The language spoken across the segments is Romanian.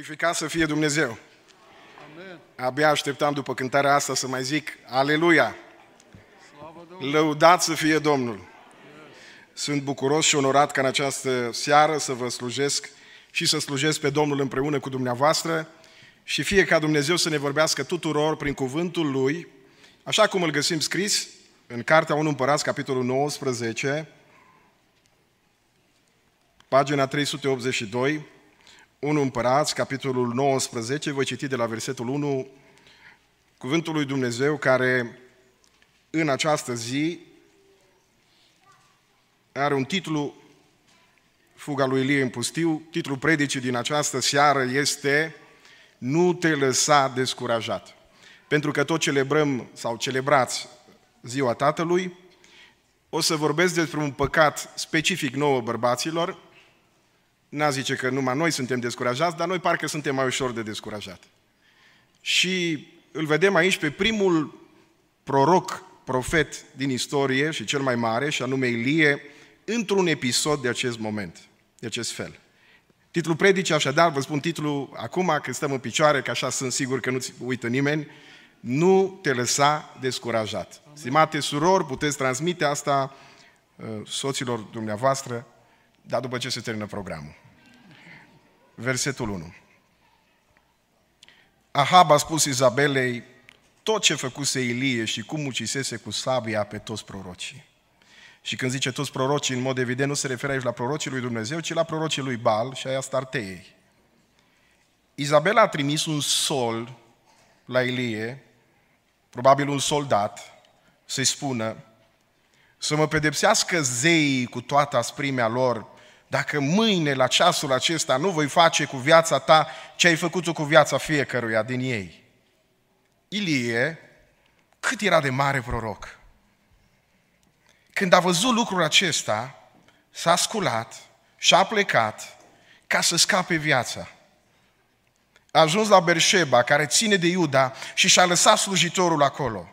Glorificat să fie Dumnezeu. Amen. Abia așteptam după cântarea asta să mai zic Aleluia! Lăudat să fie Domnul! Sunt bucuros și onorat ca în această seară să vă slujesc și să slujesc pe Domnul împreună cu dumneavoastră și fie ca Dumnezeu să ne vorbească tuturor prin cuvântul Lui, așa cum îl găsim scris în Cartea 1 Împărați, capitolul 19, pagina 382, 1 Împărați, capitolul 19, voi citi de la versetul 1, cuvântul lui Dumnezeu care în această zi are un titlu, Fuga lui Ilie în pustiu, titlul predicii din această seară este Nu te lăsa descurajat. Pentru că tot celebrăm sau celebrați ziua Tatălui, o să vorbesc despre un păcat specific nouă bărbaților, N-a zice că numai noi suntem descurajați, dar noi parcă suntem mai ușor de descurajat. Și îl vedem aici pe primul proroc, profet din istorie și cel mai mare, și anume Ilie, într-un episod de acest moment, de acest fel. Titlul predicii, așadar, vă spun titlul acum, că stăm în picioare, că așa sunt sigur că nu-ți uită nimeni, nu te lăsa descurajat. Amen. Stimate surori, puteți transmite asta uh, soților dumneavoastră, dar după ce se termină programul. Versetul 1. Ahab a spus Izabelei tot ce făcuse Ilie și cum ucisese cu sabia pe toți prorocii. Și când zice toți prorocii, în mod evident nu se referă aici la prorocii lui Dumnezeu, ci la prorocii lui Bal și aia starteiei. Izabela a trimis un sol la Ilie, probabil un soldat, să-i spună să mă pedepsească zeii cu toată asprimea lor dacă mâine, la ceasul acesta, nu voi face cu viața ta ce ai făcut cu viața fiecăruia din ei. Ilie, cât era de mare proroc. Când a văzut lucrul acesta, s-a sculat și a plecat ca să scape viața. A ajuns la Berșeba, care ține de Iuda, și și-a lăsat slujitorul acolo.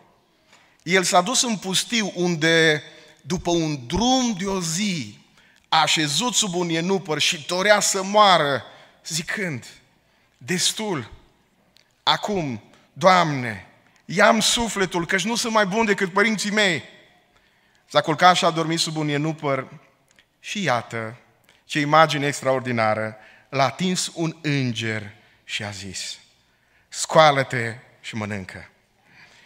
El s-a dus în pustiu unde, după un drum de o zi, a așezut sub un ienupăr și dorea să moară, zicând, destul, acum, Doamne, i-am sufletul, căci nu sunt mai bun decât părinții mei. S-a culcat și a dormit sub un ienupăr și iată, ce imagine extraordinară, l-a atins un înger și a zis, scoală-te și mănâncă.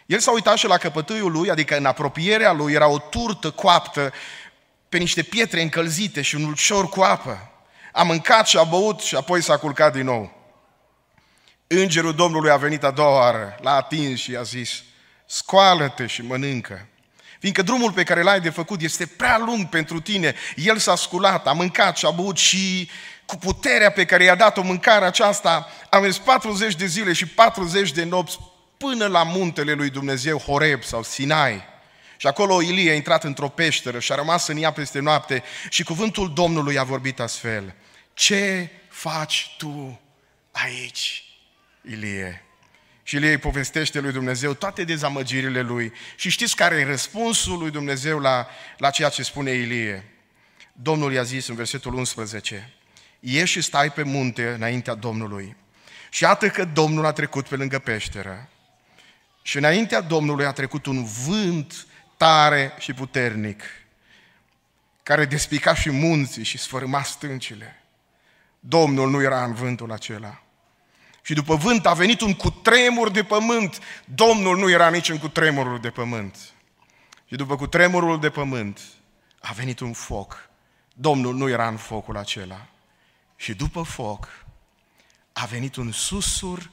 El s-a uitat și la căpătâiul lui, adică în apropierea lui era o turtă coaptă pe niște pietre încălzite și un ulcior cu apă. A mâncat și a băut și apoi s-a culcat din nou. Îngerul Domnului a venit a doua oară, l-a atins și a zis, scoală-te și mănâncă. Fiindcă drumul pe care l-ai de făcut este prea lung pentru tine, el s-a sculat, a mâncat și a băut și cu puterea pe care i-a dat-o mâncarea aceasta, a mers 40 de zile și 40 de nopți până la muntele lui Dumnezeu, Horeb sau Sinai. Și acolo Ilie a intrat într-o peșteră și a rămas în ea peste noapte și cuvântul Domnului a vorbit astfel. Ce faci tu aici, Ilie? Și Ilie îi povestește lui Dumnezeu toate dezamăgirile lui. Și știți care e răspunsul lui Dumnezeu la, la ceea ce spune Ilie? Domnul i-a zis în versetul 11, ieși și stai pe munte înaintea Domnului. Și iată că Domnul a trecut pe lângă peșteră. Și înaintea Domnului a trecut un vânt tare și puternic, care despica și munții și sfărâma stâncile. Domnul nu era în vântul acela. Și după vânt a venit un cutremur de pământ. Domnul nu era nici în cutremurul de pământ. Și după cutremurul de pământ a venit un foc. Domnul nu era în focul acela. Și după foc a venit un susur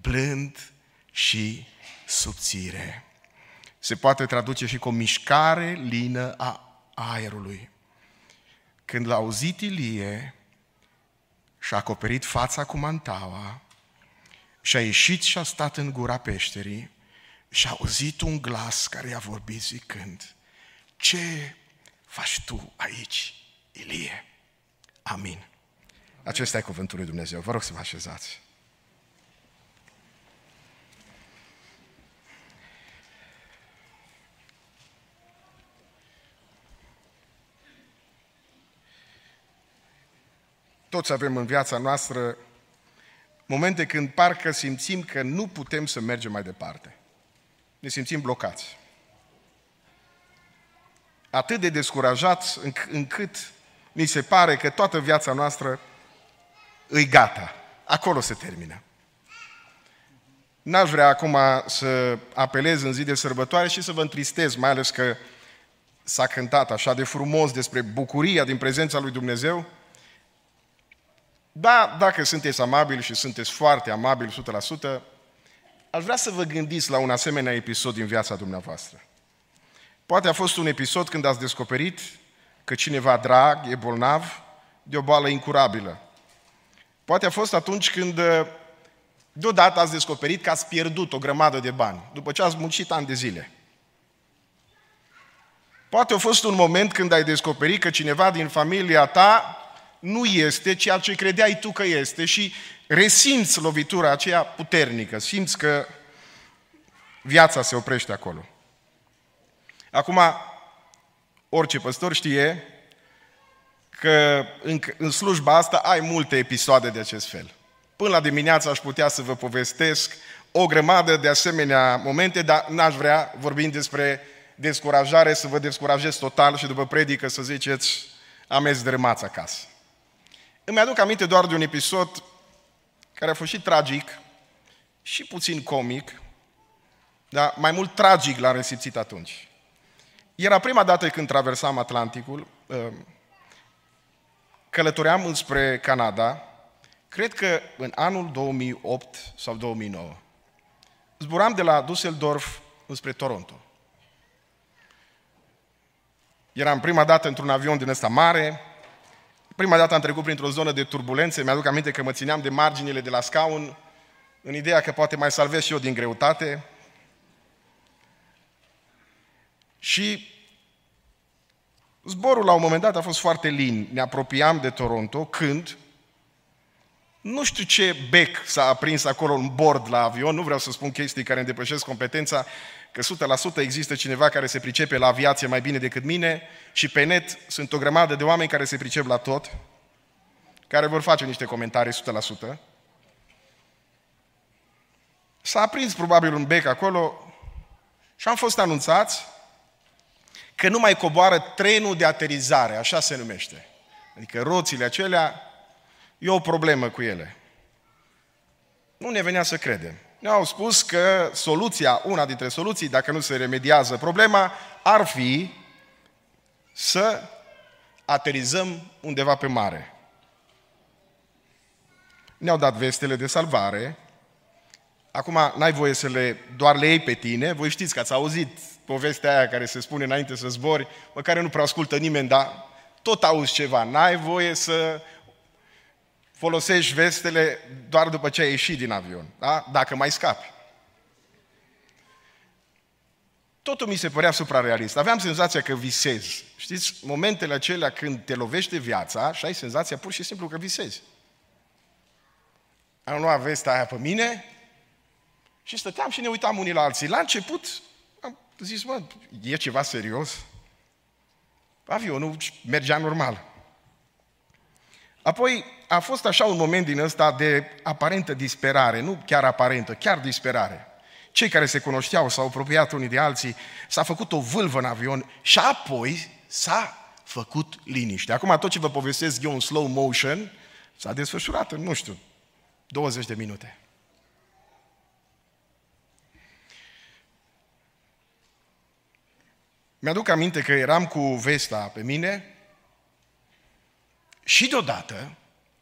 blând și subțire se poate traduce și cu o mișcare lină a aerului. Când l-a auzit Ilie, și-a acoperit fața cu mantaua, și-a ieșit și a stat în gura peșterii și a auzit un glas care i-a vorbit zicând, Ce faci tu aici, Ilie? Amin. Acesta e cuvântul lui Dumnezeu. Vă rog să vă așezați. Toți avem în viața noastră momente când parcă simțim că nu putem să mergem mai departe. Ne simțim blocați. Atât de descurajați încât ni se pare că toată viața noastră îi gata. Acolo se termină. N-aș vrea acum să apelez în zi de sărbătoare și să vă întristez, mai ales că s-a cântat așa de frumos despre bucuria din prezența lui Dumnezeu. Da, dacă sunteți amabili și sunteți foarte amabili 100%, aș vrea să vă gândiți la un asemenea episod din viața dumneavoastră. Poate a fost un episod când ați descoperit că cineva drag e bolnav de o boală incurabilă. Poate a fost atunci când deodată ați descoperit că ați pierdut o grămadă de bani, după ce ați muncit ani de zile. Poate a fost un moment când ai descoperit că cineva din familia ta nu este ceea ce credeai tu că este și resimți lovitura aceea puternică, simți că viața se oprește acolo. Acum, orice păstor știe că în, în slujba asta ai multe episoade de acest fel. Până la dimineață aș putea să vă povestesc o grămadă de asemenea momente, dar n-aș vrea, vorbind despre descurajare, să vă descurajez total și după predică să ziceți am mers drămați acasă. Îmi aduc aminte doar de un episod care a fost și tragic și puțin comic, dar mai mult tragic l-am resimțit atunci. Era prima dată când traversam Atlanticul, uh, călătoream înspre Canada, cred că în anul 2008 sau 2009. Zburam de la Düsseldorf înspre Toronto. Eram prima dată într-un avion din ăsta mare, prima dată am trecut printr-o zonă de turbulențe, mi-aduc aminte că mă țineam de marginile de la scaun, în ideea că poate mai salvez și eu din greutate. Și zborul la un moment dat a fost foarte lin. Ne apropiam de Toronto când nu știu ce bec s-a aprins acolo în bord la avion, nu vreau să spun chestii care îmi depășesc competența, că 100% există cineva care se pricepe la aviație mai bine decât mine și pe net sunt o grămadă de oameni care se pricep la tot, care vor face niște comentarii 100%. S-a aprins probabil un bec acolo și am fost anunțați că nu mai coboară trenul de aterizare, așa se numește. Adică roțile acelea, e o problemă cu ele. Nu ne venea să credem. Ne-au spus că soluția, una dintre soluții, dacă nu se remediază problema, ar fi să aterizăm undeva pe mare. Ne-au dat vestele de salvare. Acum n-ai voie să le, doar le iei pe tine. Voi știți că ați auzit povestea aia care se spune înainte să zbori, măcar nu prea ascultă nimeni, dar tot auzi ceva. N-ai voie să folosești vestele doar după ce ai ieșit din avion, da? dacă mai scapi. Totul mi se părea suprarealist. Aveam senzația că visez. Știți, momentele acelea când te lovește viața și ai senzația pur și simplu că visezi. Am luat vestea aia pe mine și stăteam și ne uitam unii la alții. La început am zis, mă, e ceva serios? Avionul mergea normal. Apoi a fost așa un moment din ăsta de aparentă disperare, nu chiar aparentă, chiar disperare. Cei care se cunoșteau s-au apropiat unii de alții, s-a făcut o vâlvă în avion și apoi s-a făcut liniște. Acum tot ce vă povestesc eu în slow motion s-a desfășurat în, nu știu, 20 de minute. Mi-aduc aminte că eram cu Vesta pe mine și deodată,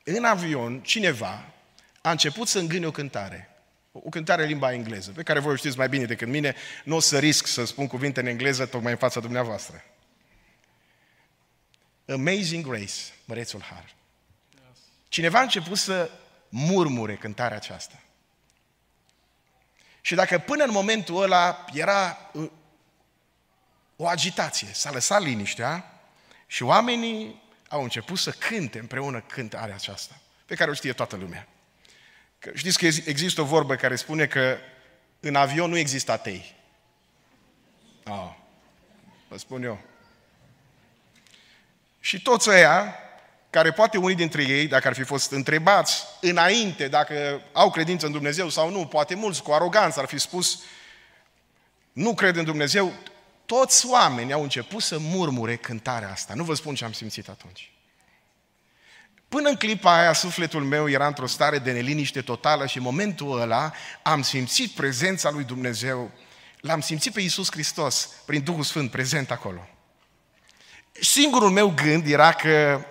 în avion, cineva a început să îngâne o cântare. O cântare în limba engleză, pe care voi o știți mai bine decât mine. Nu o să risc să spun cuvinte în engleză tocmai în fața dumneavoastră. Amazing Grace, mărețul har. Cineva a început să murmure cântarea aceasta. Și dacă până în momentul ăla era uh, o agitație, s-a lăsat liniștea și oamenii au început să cânte împreună cântarea aceasta, pe care o știe toată lumea. Că știți că există o vorbă care spune că în avion nu există atei. Ah, vă spun eu. Și toți ăia care poate unii dintre ei, dacă ar fi fost întrebați înainte dacă au credință în Dumnezeu sau nu, poate mulți cu aroganță ar fi spus nu cred în Dumnezeu, toți oamenii au început să murmure cântarea asta. Nu vă spun ce am simțit atunci. Până în clipa aia, sufletul meu era într-o stare de neliniște totală și în momentul ăla am simțit prezența lui Dumnezeu. L-am simțit pe Iisus Hristos prin Duhul Sfânt prezent acolo. Singurul meu gând era că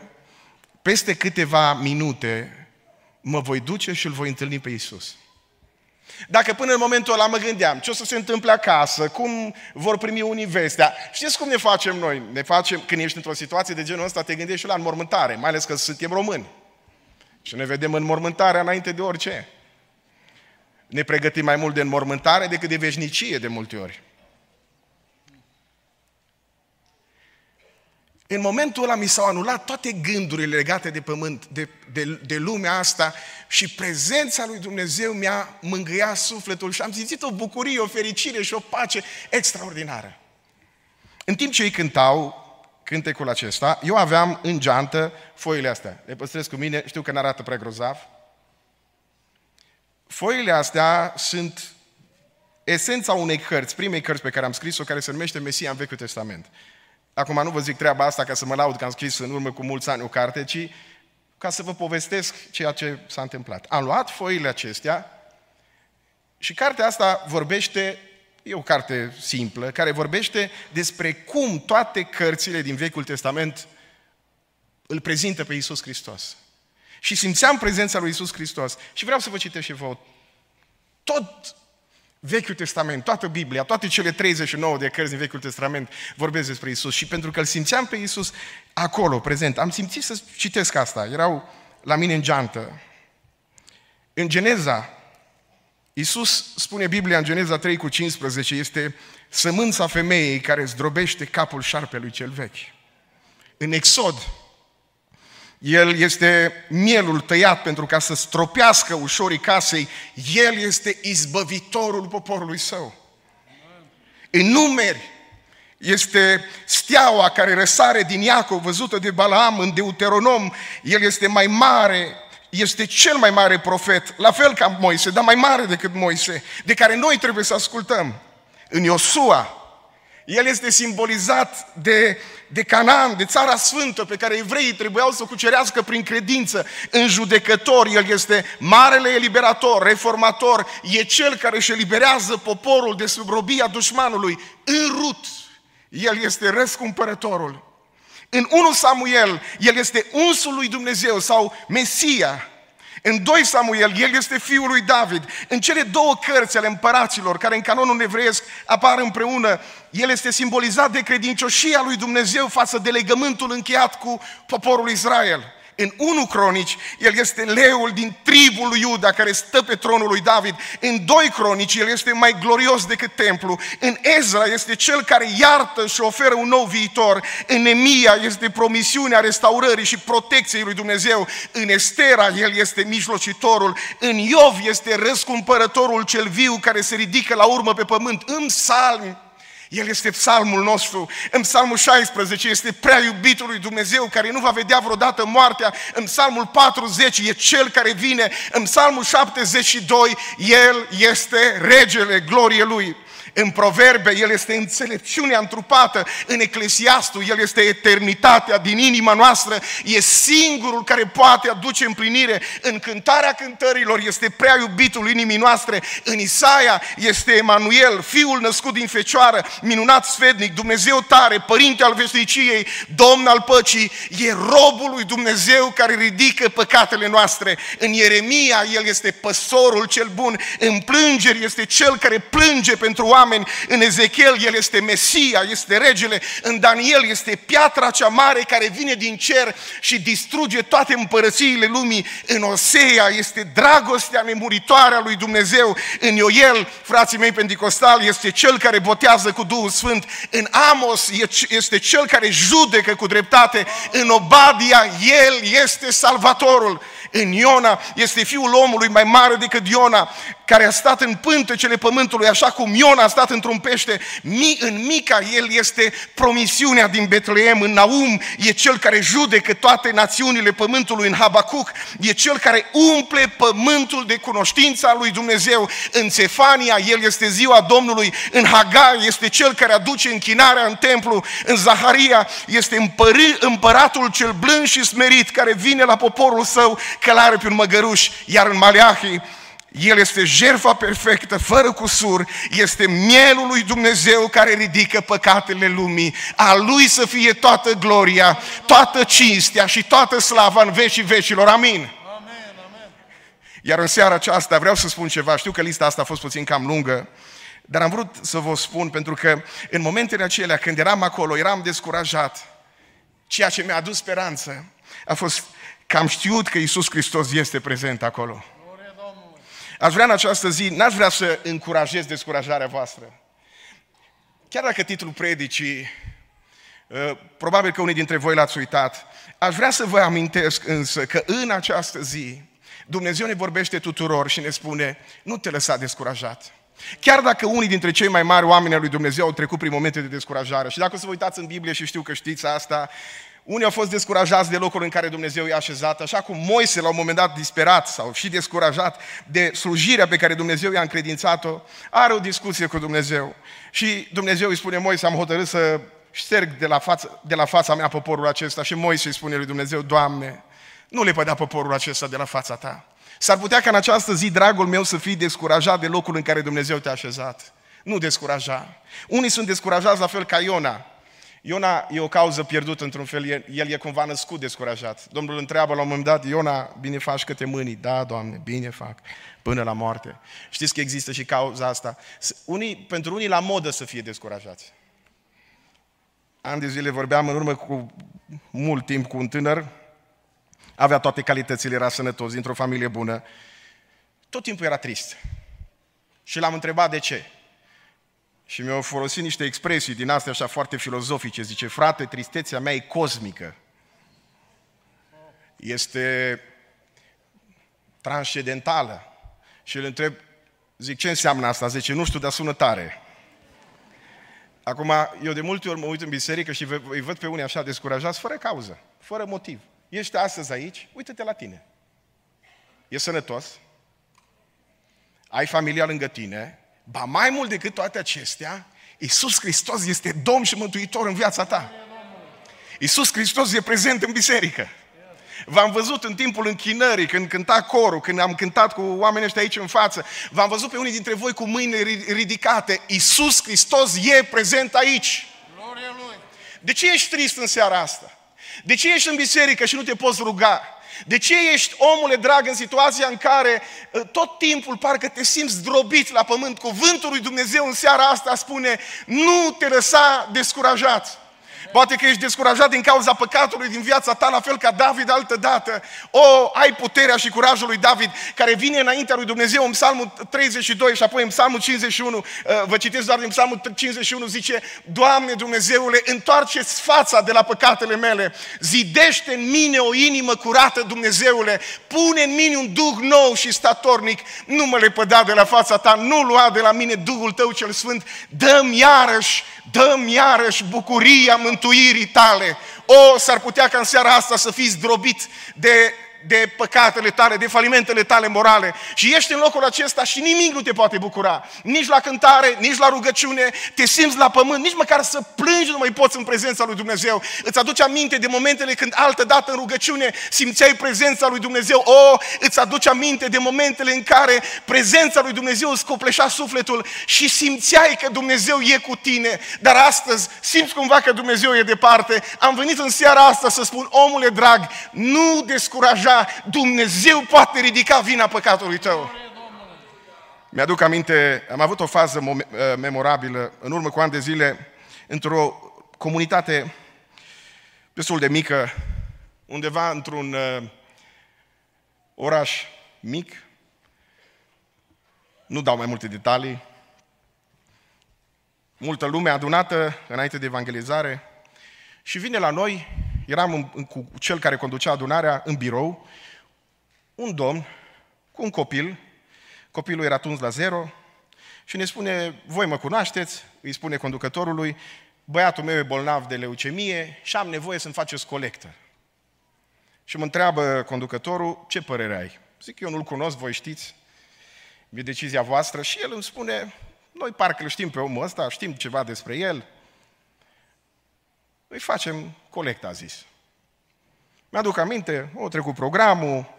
peste câteva minute mă voi duce și îl voi întâlni pe Iisus. Dacă până în momentul ăla mă gândeam ce o să se întâmple acasă, cum vor primi unii vestea, știți cum ne facem noi? Ne facem, când ești într-o situație de genul ăsta, te gândești și la înmormântare, mai ales că suntem români. Și ne vedem în mormântare înainte de orice. Ne pregătim mai mult de înmormântare decât de veșnicie de multe ori. În momentul ăla mi s-au anulat toate gândurile legate de pământ, de, de, de lumea asta și prezența lui Dumnezeu mi-a mângâiat sufletul și am simțit o bucurie, o fericire și o pace extraordinară. În timp ce ei cântau cântecul acesta, eu aveam în geantă foile astea. Le păstrez cu mine, știu că n-arată prea grozav. Foile astea sunt esența unei cărți, primei cărți pe care am scris-o, care se numește Mesia în Vechiul Testament. Acum nu vă zic treaba asta ca să mă laud că am scris în urmă cu mulți ani o carte, ci ca să vă povestesc ceea ce s-a întâmplat. Am luat foile acestea și cartea asta vorbește, e o carte simplă, care vorbește despre cum toate cărțile din Vechiul Testament îl prezintă pe Iisus Hristos. Și simțeam prezența lui Iisus Hristos. Și vreau să vă citesc și vouă. Tot Vechiul Testament, toată Biblia, toate cele 39 de cărți din Vechiul Testament vorbesc despre Isus și pentru că îl simțeam pe Isus acolo, prezent, am simțit să citesc asta. Erau la mine în geantă. În Geneza, Isus spune Biblia în Geneza 3 cu 15, este sămânța femeii care zdrobește capul șarpelui cel vechi. În Exod, el este mielul tăiat pentru ca să stropească ușorii casei. El este izbăvitorul poporului său. În numeri este steaua care răsare din Iacov, văzută de Balaam în Deuteronom. El este mai mare, este cel mai mare profet, la fel ca Moise, dar mai mare decât Moise, de care noi trebuie să ascultăm. În Iosua, el este simbolizat de, de Canaan, de țara sfântă pe care evreii trebuiau să o cucerească prin credință. În judecător, el este marele eliberator, reformator, e cel care își eliberează poporul de sub robia dușmanului. În Rut, el este răscumpărătorul. În 1 Samuel, el este unsul lui Dumnezeu sau Mesia, în 2 Samuel, el este fiul lui David. În cele două cărți ale împăraților, care în canonul evreiesc apar împreună, el este simbolizat de credincioșia lui Dumnezeu față de legământul încheiat cu poporul Israel. În 1 Cronici, el este leul din tribul lui Iuda care stă pe tronul lui David. În 2 Cronici, el este mai glorios decât templu. În Ezra este cel care iartă și oferă un nou viitor. În Nemia este promisiunea restaurării și protecției lui Dumnezeu. În Estera, el este mijlocitorul. În Iov este răscumpărătorul cel viu care se ridică la urmă pe pământ. În Salmi, el este psalmul nostru. În psalmul 16 este prea iubitul lui Dumnezeu care nu va vedea vreodată moartea. În psalmul 40 e cel care vine. În psalmul 72 El este regele gloriei lui. În proverbe, El este înțelepciunea întrupată. În Eclesiastul, El este eternitatea din inima noastră. E singurul care poate aduce împlinire. În cântarea cântărilor este prea iubitul inimii noastre. În Isaia este Emanuel, Fiul născut din Fecioară, minunat sfednic, Dumnezeu tare, Părinte al veșniciei, Domn al păcii. E robul lui Dumnezeu care ridică păcatele noastre. În Ieremia, El este păsorul cel bun. În plângeri este Cel care plânge pentru oameni oameni. În Ezechiel el este Mesia, este regele. În Daniel este piatra cea mare care vine din cer și distruge toate împărățiile lumii. În Osea este dragostea nemuritoare a lui Dumnezeu. În Ioel, frații mei pentecostali, este cel care botează cu Duhul Sfânt. În Amos este cel care judecă cu dreptate. În Obadia, el este salvatorul. În Iona, este fiul omului mai mare decât Iona, care a stat în pântecele pământului, așa cum Iona a stat într-un pește. În Mica, el este promisiunea din Betleem, în Naum, e cel care judecă toate națiunile pământului, în Habacuc, e cel care umple pământul de cunoștința lui Dumnezeu. În Cefania, el este ziua Domnului, în Hagar este cel care aduce închinarea în templu, în Zaharia este împări, împăratul cel blând și smerit care vine la poporul său călare pe un măgăruș, iar în Maleahii el este jertfa perfectă, fără cusur, este mielul lui Dumnezeu care ridică păcatele lumii. A lui să fie toată gloria, toată cinstea și toată slava în vecii vecilor. Amin. Iar în seara aceasta vreau să spun ceva, știu că lista asta a fost puțin cam lungă, dar am vrut să vă spun pentru că în momentele acelea când eram acolo, eram descurajat. Ceea ce mi-a adus speranță a fost că am știut că Isus Hristos este prezent acolo. Aș vrea în această zi, n-aș vrea să încurajez descurajarea voastră. Chiar dacă titlul predicii, uh, probabil că unii dintre voi l-ați uitat, aș vrea să vă amintesc însă că în această zi Dumnezeu ne vorbește tuturor și ne spune, nu te lăsa descurajat. Chiar dacă unii dintre cei mai mari oameni ai lui Dumnezeu au trecut prin momente de descurajare și dacă o să vă uitați în Biblie și știu că știți asta, unii au fost descurajați de locul în care Dumnezeu i-a așezat, așa cum Moise la un moment dat disperat sau și descurajat de slujirea pe care Dumnezeu i-a încredințat-o, are o discuție cu Dumnezeu. Și Dumnezeu îi spune, Moise, am hotărât să șterg de la, față, de la fața mea poporul acesta și Moise îi spune lui Dumnezeu, Doamne, nu le pădea poporul acesta de la fața ta. S-ar putea ca în această zi, dragul meu, să fii descurajat de locul în care Dumnezeu te-a așezat. Nu descuraja. Unii sunt descurajați la fel ca Iona. Iona e o cauză pierdută într-un fel, el e cumva născut descurajat. Domnul întreabă la un moment dat, Iona, bine faci că te mânii? Da, Doamne, bine fac, până la moarte. Știți că există și cauza asta. Unii, pentru unii la modă să fie descurajați. Ani de zile vorbeam în urmă cu mult timp cu un tânăr, avea toate calitățile, era sănătos, dintr-o familie bună. Tot timpul era trist. Și l-am întrebat de ce. Și mi-au folosit niște expresii din astea așa foarte filozofice. Zice, frate, tristețea mea e cosmică. Este transcendentală. Și îl întreb, zic, ce înseamnă asta? Zice, nu știu, dar sună tare. Acum, eu de multe ori mă uit în biserică și îi văd pe unii așa descurajați, fără cauză, fără motiv. Ești astăzi aici, uită-te la tine. E sănătos, ai familia lângă tine, ba mai mult decât toate acestea, Iisus Hristos este Domn și Mântuitor în viața ta. Iisus Hristos e prezent în biserică. V-am văzut în timpul închinării, când cânta corul, când am cântat cu oamenii ăștia aici în față. V-am văzut pe unii dintre voi cu mâinile ridicate. Iisus Hristos e prezent aici. De ce ești trist în seara asta? De ce ești în biserică și nu te poți ruga? De ce ești, omule drag, în situația în care ă, tot timpul parcă te simți zdrobit la pământ? Cuvântul lui Dumnezeu în seara asta spune, nu te lăsa descurajat. Poate că ești descurajat din cauza păcatului din viața ta, la fel ca David altă dată. O, ai puterea și curajul lui David, care vine înaintea lui Dumnezeu în psalmul 32 și apoi în psalmul 51. Uh, vă citesc doar din psalmul 51, zice, Doamne Dumnezeule, întoarceți fața de la păcatele mele, zidește în mine o inimă curată, Dumnezeule, pune în mine un duh nou și statornic, nu mă lepăda de la fața ta, nu lua de la mine Duhul tău cel sfânt, dăm iarăși dăm iarăși bucuria mântuirii tale. O, s-ar putea ca în seara asta să fiți zdrobit de de păcatele tale, de falimentele tale morale și ești în locul acesta și nimic nu te poate bucura. Nici la cântare, nici la rugăciune, te simți la pământ, nici măcar să plângi nu mai poți în prezența lui Dumnezeu. Îți aduce aminte de momentele când altă dată în rugăciune simțeai prezența lui Dumnezeu. O, îți aduce aminte de momentele în care prezența lui Dumnezeu îți copleșa sufletul și simțeai că Dumnezeu e cu tine. Dar astăzi simți cumva că Dumnezeu e departe. Am venit în seara asta să spun, omule drag, nu descuraja așa, Dumnezeu poate ridica vina păcatului tău. Mi-aduc aminte, am avut o fază uh, memorabilă în urmă cu ani de zile într-o comunitate destul de mică, undeva într-un uh, oraș mic. Nu dau mai multe detalii. Multă lume adunată înainte de evangelizare și vine la noi eram în, în, cu cel care conducea adunarea în birou, un domn cu un copil, copilul era tuns la zero și ne spune, voi mă cunoașteți, îi spune conducătorului, băiatul meu e bolnav de leucemie și am nevoie să-mi faceți colectă. Și mă întreabă conducătorul, ce părere ai? Zic, eu nu-l cunosc, voi știți, e decizia voastră. Și el îmi spune, noi parcă îl știm pe omul ăsta, știm ceva despre el, îi facem colectă, a zis. Mi-aduc aminte, o trecut programul,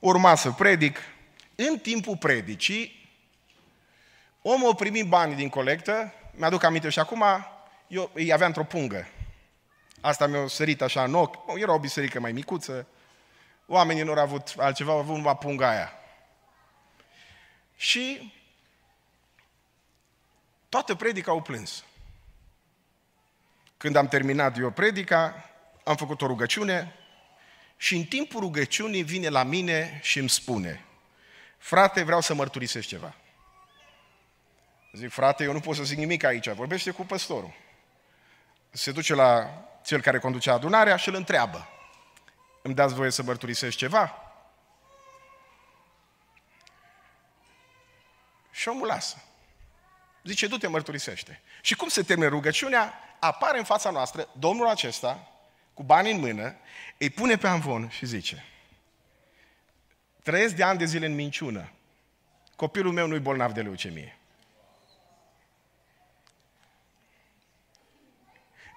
urma să predic. În timpul predicii, omul a primit bani din colectă, mi-aduc aminte și acum, eu îi aveam într-o pungă. Asta mi-a sărit așa în ochi. Era o biserică mai micuță. Oamenii nu au avut altceva, au avut numai punga aia. Și toată predica au plâns. Când am terminat eu predica, am făcut o rugăciune și în timpul rugăciunii vine la mine și îmi spune Frate, vreau să mărturisesc ceva. Zic, frate, eu nu pot să zic nimic aici, vorbește cu păstorul. Se duce la cel care conducea adunarea și îl întreabă. Îmi dați voie să mărturisesc ceva? Și omul lasă. Zice, du-te, mărturisește. Și cum se termină rugăciunea? Apare în fața noastră domnul acesta, cu bani în mână, îi pune pe amvon și zice, trăiesc de ani de zile în minciună. Copilul meu nu-i bolnav de leucemie.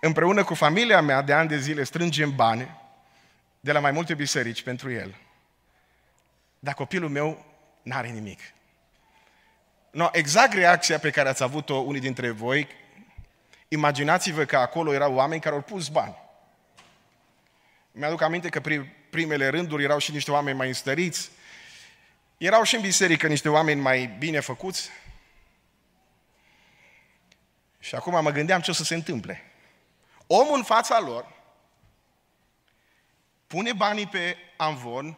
Împreună cu familia mea, de ani de zile, strângem bani de la mai multe biserici pentru el. Dar copilul meu n-are nimic. No, exact reacția pe care ați avut-o unii dintre voi, imaginați-vă că acolo erau oameni care au pus bani. Mi-aduc aminte că primele rânduri erau și niște oameni mai înstăriți, erau și în biserică niște oameni mai bine făcuți. Și acum mă gândeam ce o să se întâmple. Omul în fața lor pune banii pe amvon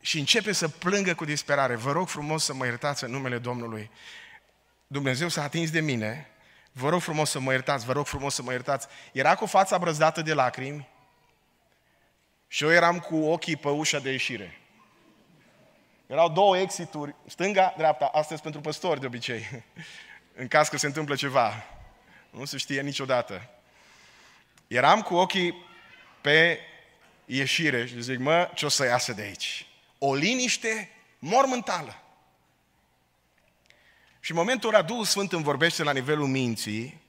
și începe să plângă cu disperare. Vă rog frumos să mă iertați în numele Domnului. Dumnezeu s-a atins de mine. Vă rog frumos să mă iertați, vă rog frumos să mă iertați. Era cu fața brăzdată de lacrimi și eu eram cu ochii pe ușa de ieșire. Erau două exituri, stânga, dreapta, astăzi pentru păstori de obicei, în caz că se întâmplă ceva. Nu se știe niciodată. Eram cu ochii pe ieșire și zic, mă, ce o să iasă de aici? O liniște mormântală. Și în momentul ăla Duhul Sfânt îmi vorbește la nivelul minții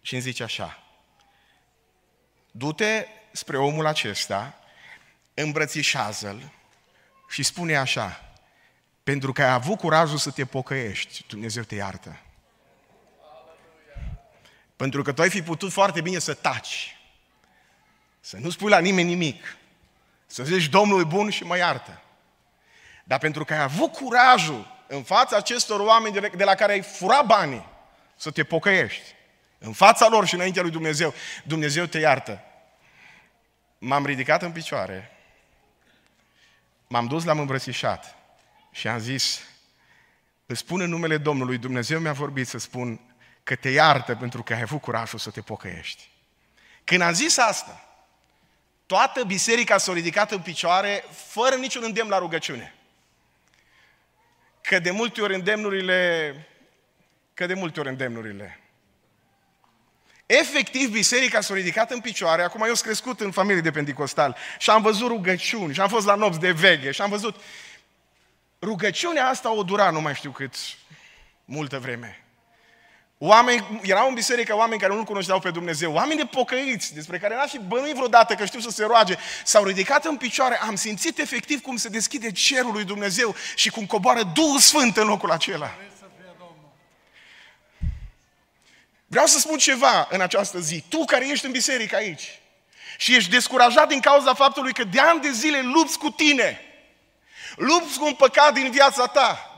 și îmi zice așa, du-te spre omul acesta, îmbrățișează-l și spune așa, pentru că ai avut curajul să te pocăiești, Dumnezeu te iartă. Pentru că tu ai fi putut foarte bine să taci, să nu spui la nimeni nimic, să zici Domnul e bun și mă iartă. Dar pentru că ai avut curajul în fața acestor oameni de la care ai furat banii, să te pocăiești, în fața lor și înaintea lui Dumnezeu, Dumnezeu te iartă. M-am ridicat în picioare, m-am dus, l-am îmbrățișat și am zis, îți spun în numele Domnului, Dumnezeu mi-a vorbit să spun că te iartă pentru că ai avut curajul să te pocăiești. Când am zis asta, toată biserica s-a ridicat în picioare fără niciun îndemn la rugăciune. Că de multe ori îndemnurile, că de multe ori îndemnurile. Efectiv, biserica s-a ridicat în picioare, acum eu sunt crescut în familie de pentecostal și am văzut rugăciuni și am fost la nopți de veghe și am văzut... Rugăciunea asta o dura nu mai știu cât multă vreme. Oameni, erau în biserică oameni care nu cunoșteau pe Dumnezeu, oameni de pocăiți, despre care n-aș fi bănuit vreodată că știu să se roage, s-au ridicat în picioare, am simțit efectiv cum se deschide cerul lui Dumnezeu și cum coboară Duhul Sfânt în locul acela. Vreau să spun ceva în această zi. Tu care ești în biserică aici și ești descurajat din cauza faptului că de ani de zile lupți cu tine, lupți cu un păcat din viața ta,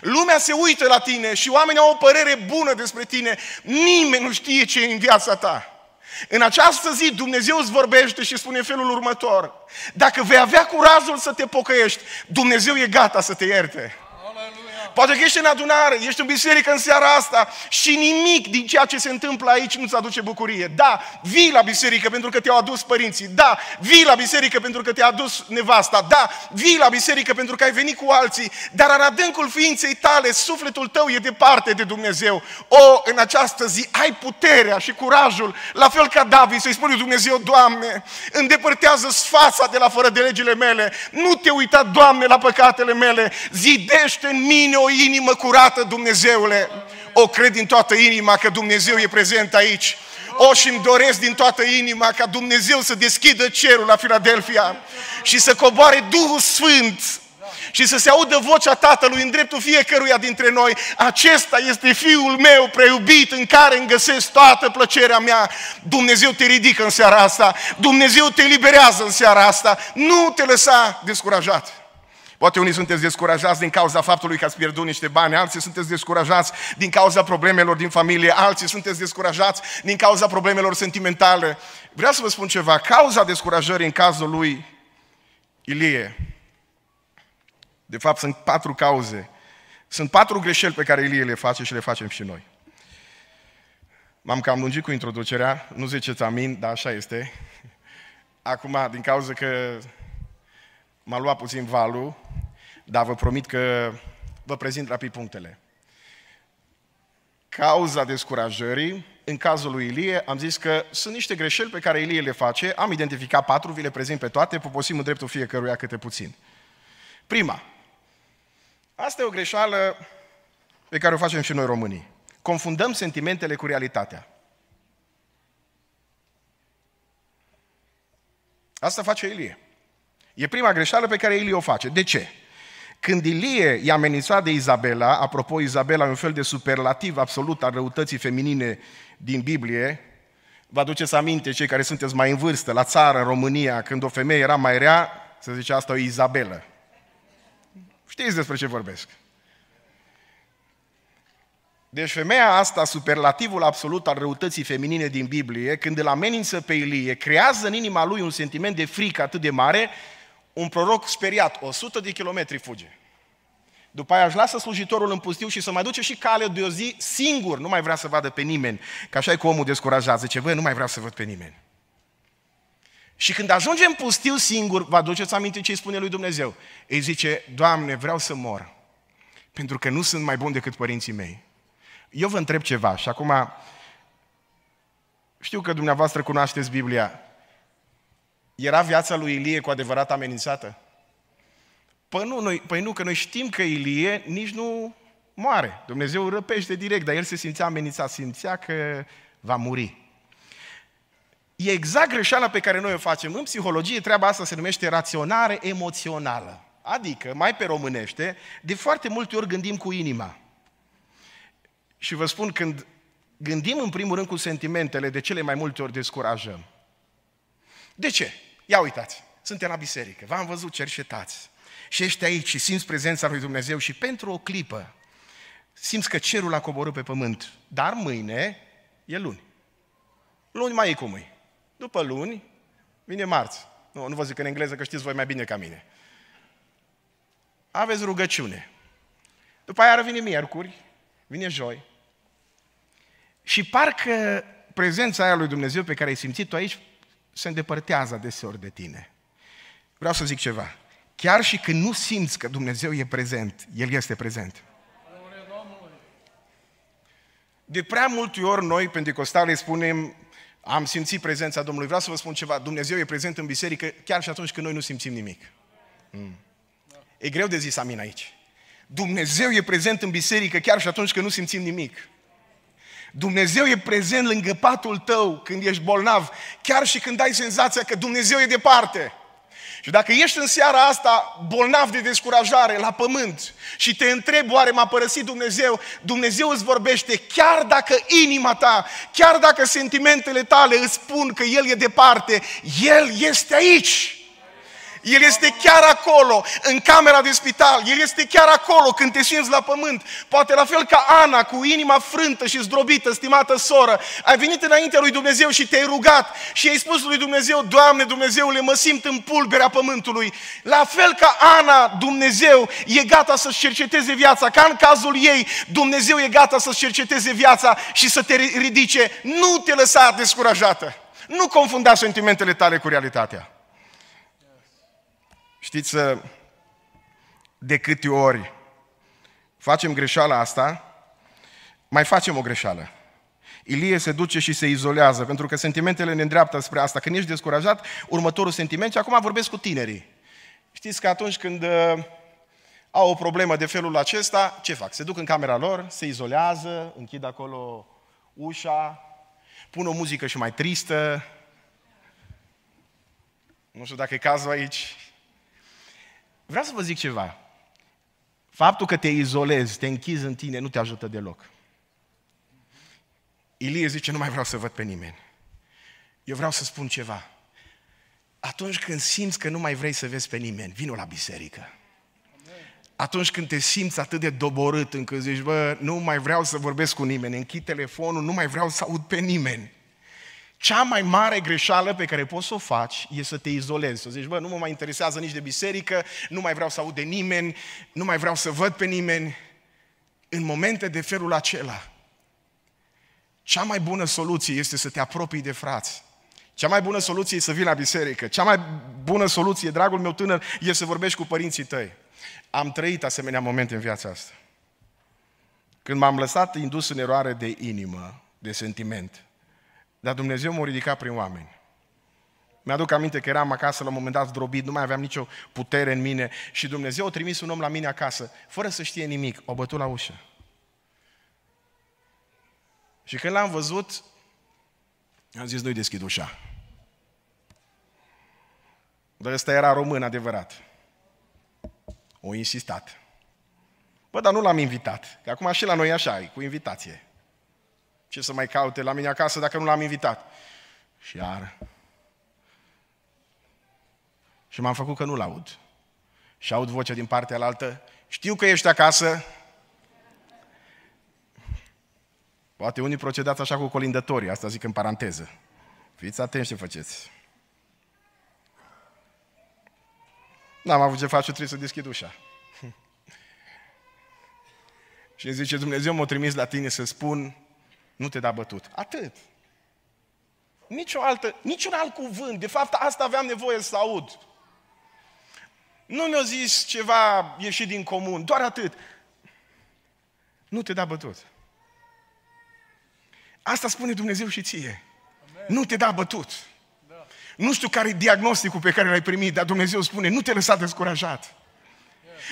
Lumea se uită la tine și oamenii au o părere bună despre tine. Nimeni nu știe ce e în viața ta. În această zi Dumnezeu îți vorbește și spune felul următor. Dacă vei avea curajul să te pocăiești, Dumnezeu e gata să te ierte. Poate că ești în adunare, ești în biserică în seara asta și nimic din ceea ce se întâmplă aici nu-ți aduce bucurie. Da, vii la biserică pentru că te-au adus părinții. Da, vii la biserică pentru că te-a adus nevasta. Da, vii la biserică pentru că ai venit cu alții. Dar în adâncul ființei tale, sufletul tău e departe de Dumnezeu. O, în această zi ai puterea și curajul, la fel ca David, să-i spui Dumnezeu, Doamne, îndepărtează sfața de la fără de legile mele. Nu te uita, Doamne, la păcatele mele. Zidește în mine o inimă curată, Dumnezeule. O cred din toată inima că Dumnezeu e prezent aici. O, și îmi doresc din toată inima ca Dumnezeu să deschidă cerul la Filadelfia și să coboare Duhul Sfânt și să se audă vocea Tatălui în dreptul fiecăruia dintre noi. Acesta este Fiul meu preiubit în care îmi găsesc toată plăcerea mea. Dumnezeu te ridică în seara asta. Dumnezeu te liberează în seara asta. Nu te lăsa descurajat. Poate unii sunteți descurajați din cauza faptului că ați pierdut niște bani, alții sunteți descurajați din cauza problemelor din familie, alții sunteți descurajați din cauza problemelor sentimentale. Vreau să vă spun ceva, cauza descurajării în cazul lui Ilie, de fapt sunt patru cauze, sunt patru greșeli pe care Ilie le face și le facem și noi. M-am cam lungit cu introducerea, nu ziceți amin, dar așa este. Acum, din cauza că m-a luat puțin valul, dar vă promit că vă prezint rapid punctele. Cauza descurajării, în cazul lui Ilie, am zis că sunt niște greșeli pe care Ilie le face, am identificat patru, vi le prezint pe toate, poposim în dreptul fiecăruia câte puțin. Prima, asta e o greșeală pe care o facem și noi românii. Confundăm sentimentele cu realitatea. Asta face Ilie. E prima greșeală pe care Ilie o face. De ce? Când Ilie i-a amenințat de Izabela, apropo, Izabela e un fel de superlativ absolut al răutății feminine din Biblie, vă aduceți aminte, cei care sunteți mai în vârstă, la țară, în România, când o femeie era mai rea, se zicea asta o Izabelă. Știți despre ce vorbesc. Deci femeia asta, superlativul absolut al răutății feminine din Biblie, când îl amenință pe Ilie, creează în inima lui un sentiment de frică atât de mare, un proroc speriat, 100 de kilometri fuge. După aia își lasă slujitorul în pustiu și să mai duce și cale de o zi singur, nu mai vrea să vadă pe nimeni. Că așa e cu omul descurajat, zice, băi, nu mai vreau să văd pe nimeni. Și când ajunge în pustiu singur, vă aduceți aminte ce îi spune lui Dumnezeu? Îi zice, Doamne, vreau să mor, pentru că nu sunt mai bun decât părinții mei. Eu vă întreb ceva și acum știu că dumneavoastră cunoașteți Biblia. Era viața lui Ilie cu adevărat amenințată? Păi nu, noi, păi nu, că noi știm că Ilie nici nu moare. Dumnezeu răpește direct, dar el se simțea amenințat, simțea că va muri. E exact greșeala pe care noi o facem. În psihologie treaba asta se numește raționare emoțională. Adică, mai pe românește, de foarte multe ori gândim cu inima. Și vă spun, când gândim în primul rând cu sentimentele, de cele mai multe ori descurajăm. De ce? Ia uitați, suntem la biserică, v-am văzut cercetați și ești aici și simți prezența lui Dumnezeu și pentru o clipă simți că cerul a coborât pe pământ, dar mâine e luni. Luni mai e cum e. După luni vine marți. Nu, nu vă zic în engleză că știți voi mai bine ca mine. Aveți rugăciune. După aia vine miercuri, vine joi. Și parcă prezența aia lui Dumnezeu pe care ai simțit-o aici se îndepărtează deseori de tine. Vreau să zic ceva. Chiar și când nu simți că Dumnezeu e prezent, El este prezent. De prea multe ori noi, pentecostale, spunem am simțit prezența Domnului. Vreau să vă spun ceva. Dumnezeu e prezent în biserică chiar și atunci când noi nu simțim nimic. Mm. E greu de zis amin aici. Dumnezeu e prezent în biserică chiar și atunci când nu simțim nimic. Dumnezeu e prezent lângă patul tău când ești bolnav, chiar și când ai senzația că Dumnezeu e departe. Și dacă ești în seara asta bolnav de descurajare la pământ și te întrebi oare m-a părăsit Dumnezeu, Dumnezeu îți vorbește chiar dacă inima ta, chiar dacă sentimentele tale îți spun că El e departe, El este aici. El este chiar acolo, în camera de spital. El este chiar acolo când te simți la pământ. Poate la fel ca Ana, cu inima frântă și zdrobită, stimată soră. Ai venit înaintea lui Dumnezeu și te-ai rugat și ai spus lui Dumnezeu, Doamne Dumnezeule, mă simt în pulberea pământului. La fel ca Ana, Dumnezeu e gata să-și cerceteze viața. Ca în cazul ei, Dumnezeu e gata să-și cerceteze viața și să te ridice. Nu te lăsa descurajată. Nu confunda sentimentele tale cu realitatea. Știți, de câte ori facem greșeala asta, mai facem o greșeală. Ilie se duce și se izolează, pentru că sentimentele ne îndreaptă spre asta. Când ești descurajat, următorul sentiment, și acum vorbesc cu tinerii. Știți că atunci când uh, au o problemă de felul acesta, ce fac? Se duc în camera lor, se izolează, închid acolo ușa, pun o muzică și mai tristă. Nu știu dacă e cazul aici. Vreau să vă zic ceva. Faptul că te izolezi, te închizi în tine, nu te ajută deloc. Ilie zice, nu mai vreau să văd pe nimeni. Eu vreau să spun ceva. Atunci când simți că nu mai vrei să vezi pe nimeni, vină la biserică. Atunci când te simți atât de doborât încât zici, bă, nu mai vreau să vorbesc cu nimeni, închid telefonul, nu mai vreau să aud pe nimeni. Cea mai mare greșeală pe care poți să o faci e să te izolezi. Să zici, bă, nu mă mai interesează nici de biserică, nu mai vreau să aud de nimeni, nu mai vreau să văd pe nimeni. În momente de felul acela, cea mai bună soluție este să te apropii de frați. Cea mai bună soluție e să vii la biserică. Cea mai bună soluție, dragul meu tânăr, e să vorbești cu părinții tăi. Am trăit asemenea momente în viața asta. Când m-am lăsat indus în eroare de inimă, de sentiment, dar Dumnezeu m-a ridicat prin oameni. Mi-aduc aminte că eram acasă la un moment dat zdrobit, nu mai aveam nicio putere în mine și Dumnezeu a trimis un om la mine acasă, fără să știe nimic, o bătut la ușă. Și când l-am văzut, am zis, nu-i deschid ușa. Dar ăsta era român adevărat. O insistat. Bă, dar nu l-am invitat. Că acum și la noi așa e, cu invitație. Ce să mai caute la mine acasă dacă nu l-am invitat? Și iar. Și m-am făcut că nu-l aud. Și aud vocea din partea alaltă. Știu că ești acasă. Poate unii procedați așa cu colindătorii, asta zic în paranteză. Fiți atenți ce faceți. N-am avut ce face, trebuie să deschid ușa. și îmi zice, Dumnezeu m-a trimis la tine să spun, nu te da bătut. Atât. Nici o altă, niciun alt cuvânt. De fapt, asta aveam nevoie să aud. Nu mi-a zis ceva ieșit din comun, doar atât. Nu te da bătut. Asta spune Dumnezeu și ție. Amen. Nu te da bătut. Nu știu care e diagnosticul pe care l-ai primit, dar Dumnezeu spune, nu te lăsa descurajat.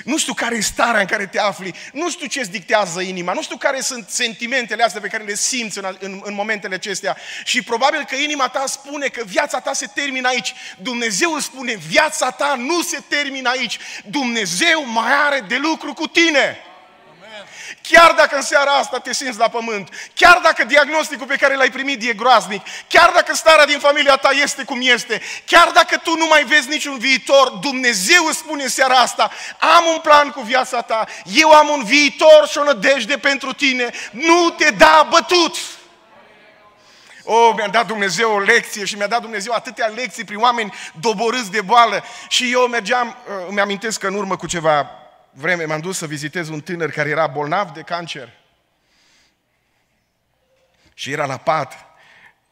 Nu știu care e starea în care te afli, nu știu ce îți dictează inima, nu știu care sunt sentimentele astea pe care le simți în, în, în momentele acestea. Și probabil că inima ta spune că viața ta se termină aici. Dumnezeu îți spune, viața ta nu se termină aici. Dumnezeu mai are de lucru cu tine. Chiar dacă în seara asta te simți la pământ, chiar dacă diagnosticul pe care l-ai primit e groaznic, chiar dacă starea din familia ta este cum este, chiar dacă tu nu mai vezi niciun viitor, Dumnezeu îți spune în seara asta, am un plan cu viața ta, eu am un viitor și o nădejde pentru tine, nu te da bătut! Oh, mi-a dat Dumnezeu o lecție și mi-a dat Dumnezeu atâtea lecții prin oameni doborâți de boală. Și eu mergeam, uh, îmi amintesc că în urmă cu ceva vreme m-am dus să vizitez un tânăr care era bolnav de cancer. Și era la pat.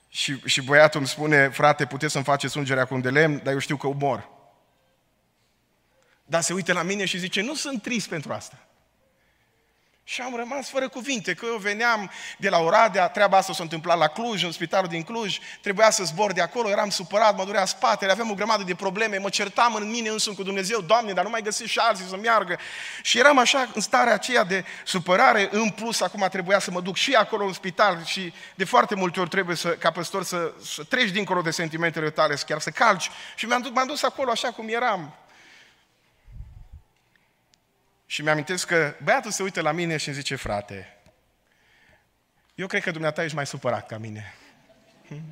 Și, și băiatul îmi spune, frate, puteți să-mi faceți ungerea cu un de lemn, dar eu știu că umor. Dar se uită la mine și zice, nu sunt trist pentru asta. Și am rămas fără cuvinte, că eu veneam de la Oradea, treaba asta s-a întâmplat la Cluj, în spitalul din Cluj, trebuia să zbor de acolo, eram supărat, mă durea spatele, aveam o grămadă de probleme, mă certam în mine însumi cu Dumnezeu, Doamne, dar nu mai găsesc și alții să meargă. Și eram așa în starea aceea de supărare, în plus acum trebuia să mă duc și acolo în spital și de foarte multe ori trebuie să, ca păstor să, să treci dincolo de sentimentele tale, chiar să calci. Și m-am dus, m-am dus acolo așa cum eram, și mi-amintesc că băiatul se uită la mine și îmi zice, frate, eu cred că dumneata ești mai supărat ca mine.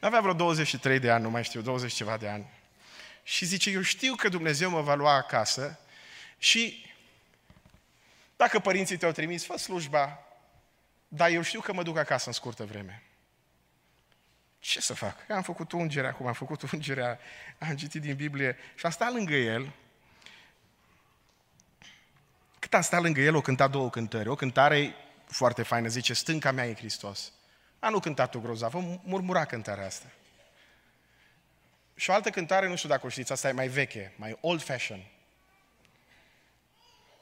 Avea vreo 23 de ani, nu mai știu, 20 ceva de ani. și zice, eu știu că Dumnezeu mă va lua acasă și dacă părinții te-au trimis, fă slujba, dar eu știu că mă duc acasă în scurtă vreme. Ce să fac? Am făcut ungerea acum, am făcut ungerea, am citit din Biblie și am stat lângă el. Cât am stat lângă el, o cântat două cântări. O cântare foarte faină, zice, stânca mea e Hristos. A nu cântat-o grozavă, murmura cântarea asta. Și o altă cântare, nu știu dacă o știți, asta e mai veche, mai old fashion.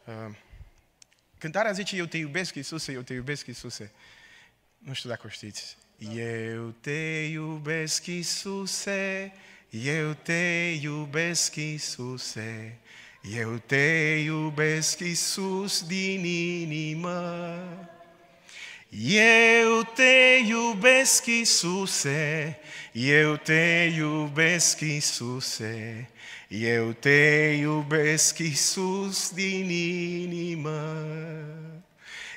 Uh, cântarea zice, eu te iubesc, Iisuse, eu te iubesc, Iisuse. Nu știu dacă o știți. Eu te iubesc, Iisuse, eu te iubesc, Iisuse, eu te iubesc, Iisus, din inimă. Eu te iubesc, Iisuse, eu te iubesc, Iisuse, eu te iubesc, Iisus, din inimă,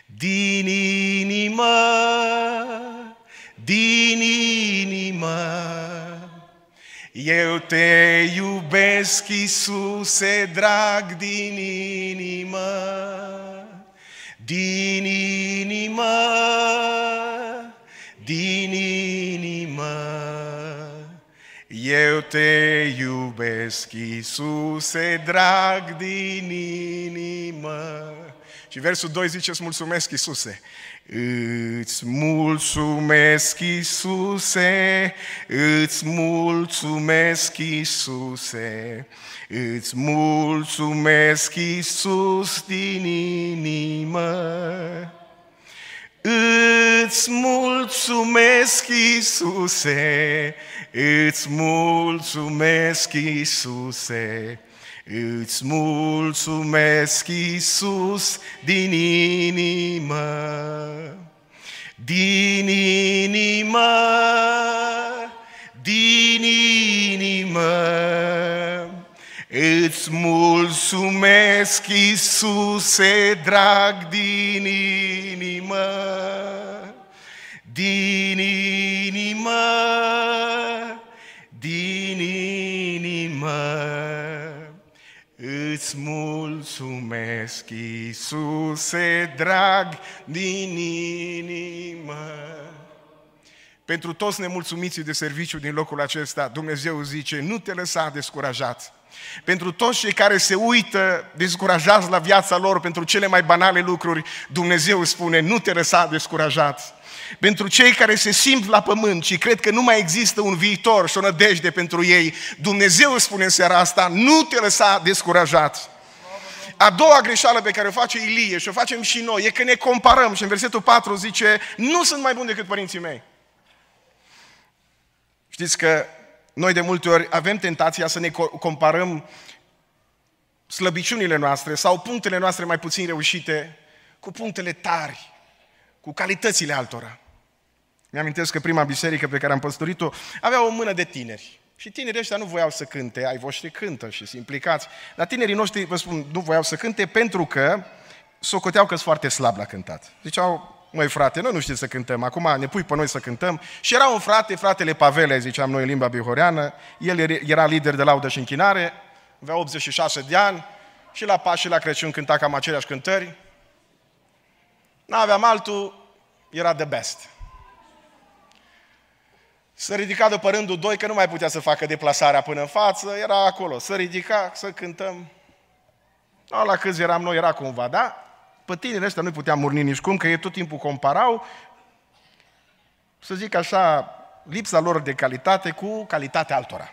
din inimă, din inimă. Eu te iubesc, Iisuse, drag, din inimă, din inimă, din inimă. Eu te iubesc, Iisuse, drag, din inimă. Și versul 2 zice, îți mulțumesc, Iisuse. Îți mulțumesc, Iisuse, îți mulțumesc, Iisuse, îți mulțumesc, Iisus, din inimă. Îți mulțumesc, Iisuse, îți mulțumesc, Iisuse, Îți mulțumesc, Iisus, din inimă, din inimă, din inimă. Îți mulțumesc, Iisuse, drag, din inimă, din inimă, din inimă. Îți mulțumesc, Iisuse, drag, din inimă. Pentru toți nemulțumiții de serviciu din locul acesta, Dumnezeu zice, nu te lăsa descurajat. Pentru toți cei care se uită descurajați la viața lor pentru cele mai banale lucruri, Dumnezeu spune, nu te lăsa descurajat. Pentru cei care se simt la pământ și cred că nu mai există un viitor și o nădejde pentru ei, Dumnezeu spune în seara asta, nu te lăsa descurajat. A doua greșeală pe care o face Ilie și o facem și noi e că ne comparăm și în versetul 4 zice, nu sunt mai bun decât părinții mei. Știți că noi de multe ori avem tentația să ne comparăm slăbiciunile noastre sau punctele noastre mai puțin reușite cu punctele tari, cu calitățile altora. Mi-amintesc că prima biserică pe care am păstorit-o avea o mână de tineri. Și tinerii ăștia nu voiau să cânte, ai voștri cântă și sunt implicați. Dar tinerii noștri, vă spun, nu voiau să cânte pentru că socoteau că sunt foarte slab la cântat. Ziceau, măi frate, noi nu știm să cântăm, acum ne pui pe noi să cântăm. Și era un frate, fratele Pavele, ziceam noi în limba bihoreană, el era lider de laudă și închinare, avea 86 de ani și la Paști și la Crăciun cânta cam aceleași cântări. N-aveam altul, era the best. Să ridica după rândul doi, că nu mai putea să facă deplasarea până în față, era acolo. Să ridica, să cântăm. No, la câți eram noi, era cumva, da? Pe tinerii ăștia nu puteam murni nici cum, că ei tot timpul comparau, să zic așa, lipsa lor de calitate cu calitatea altora.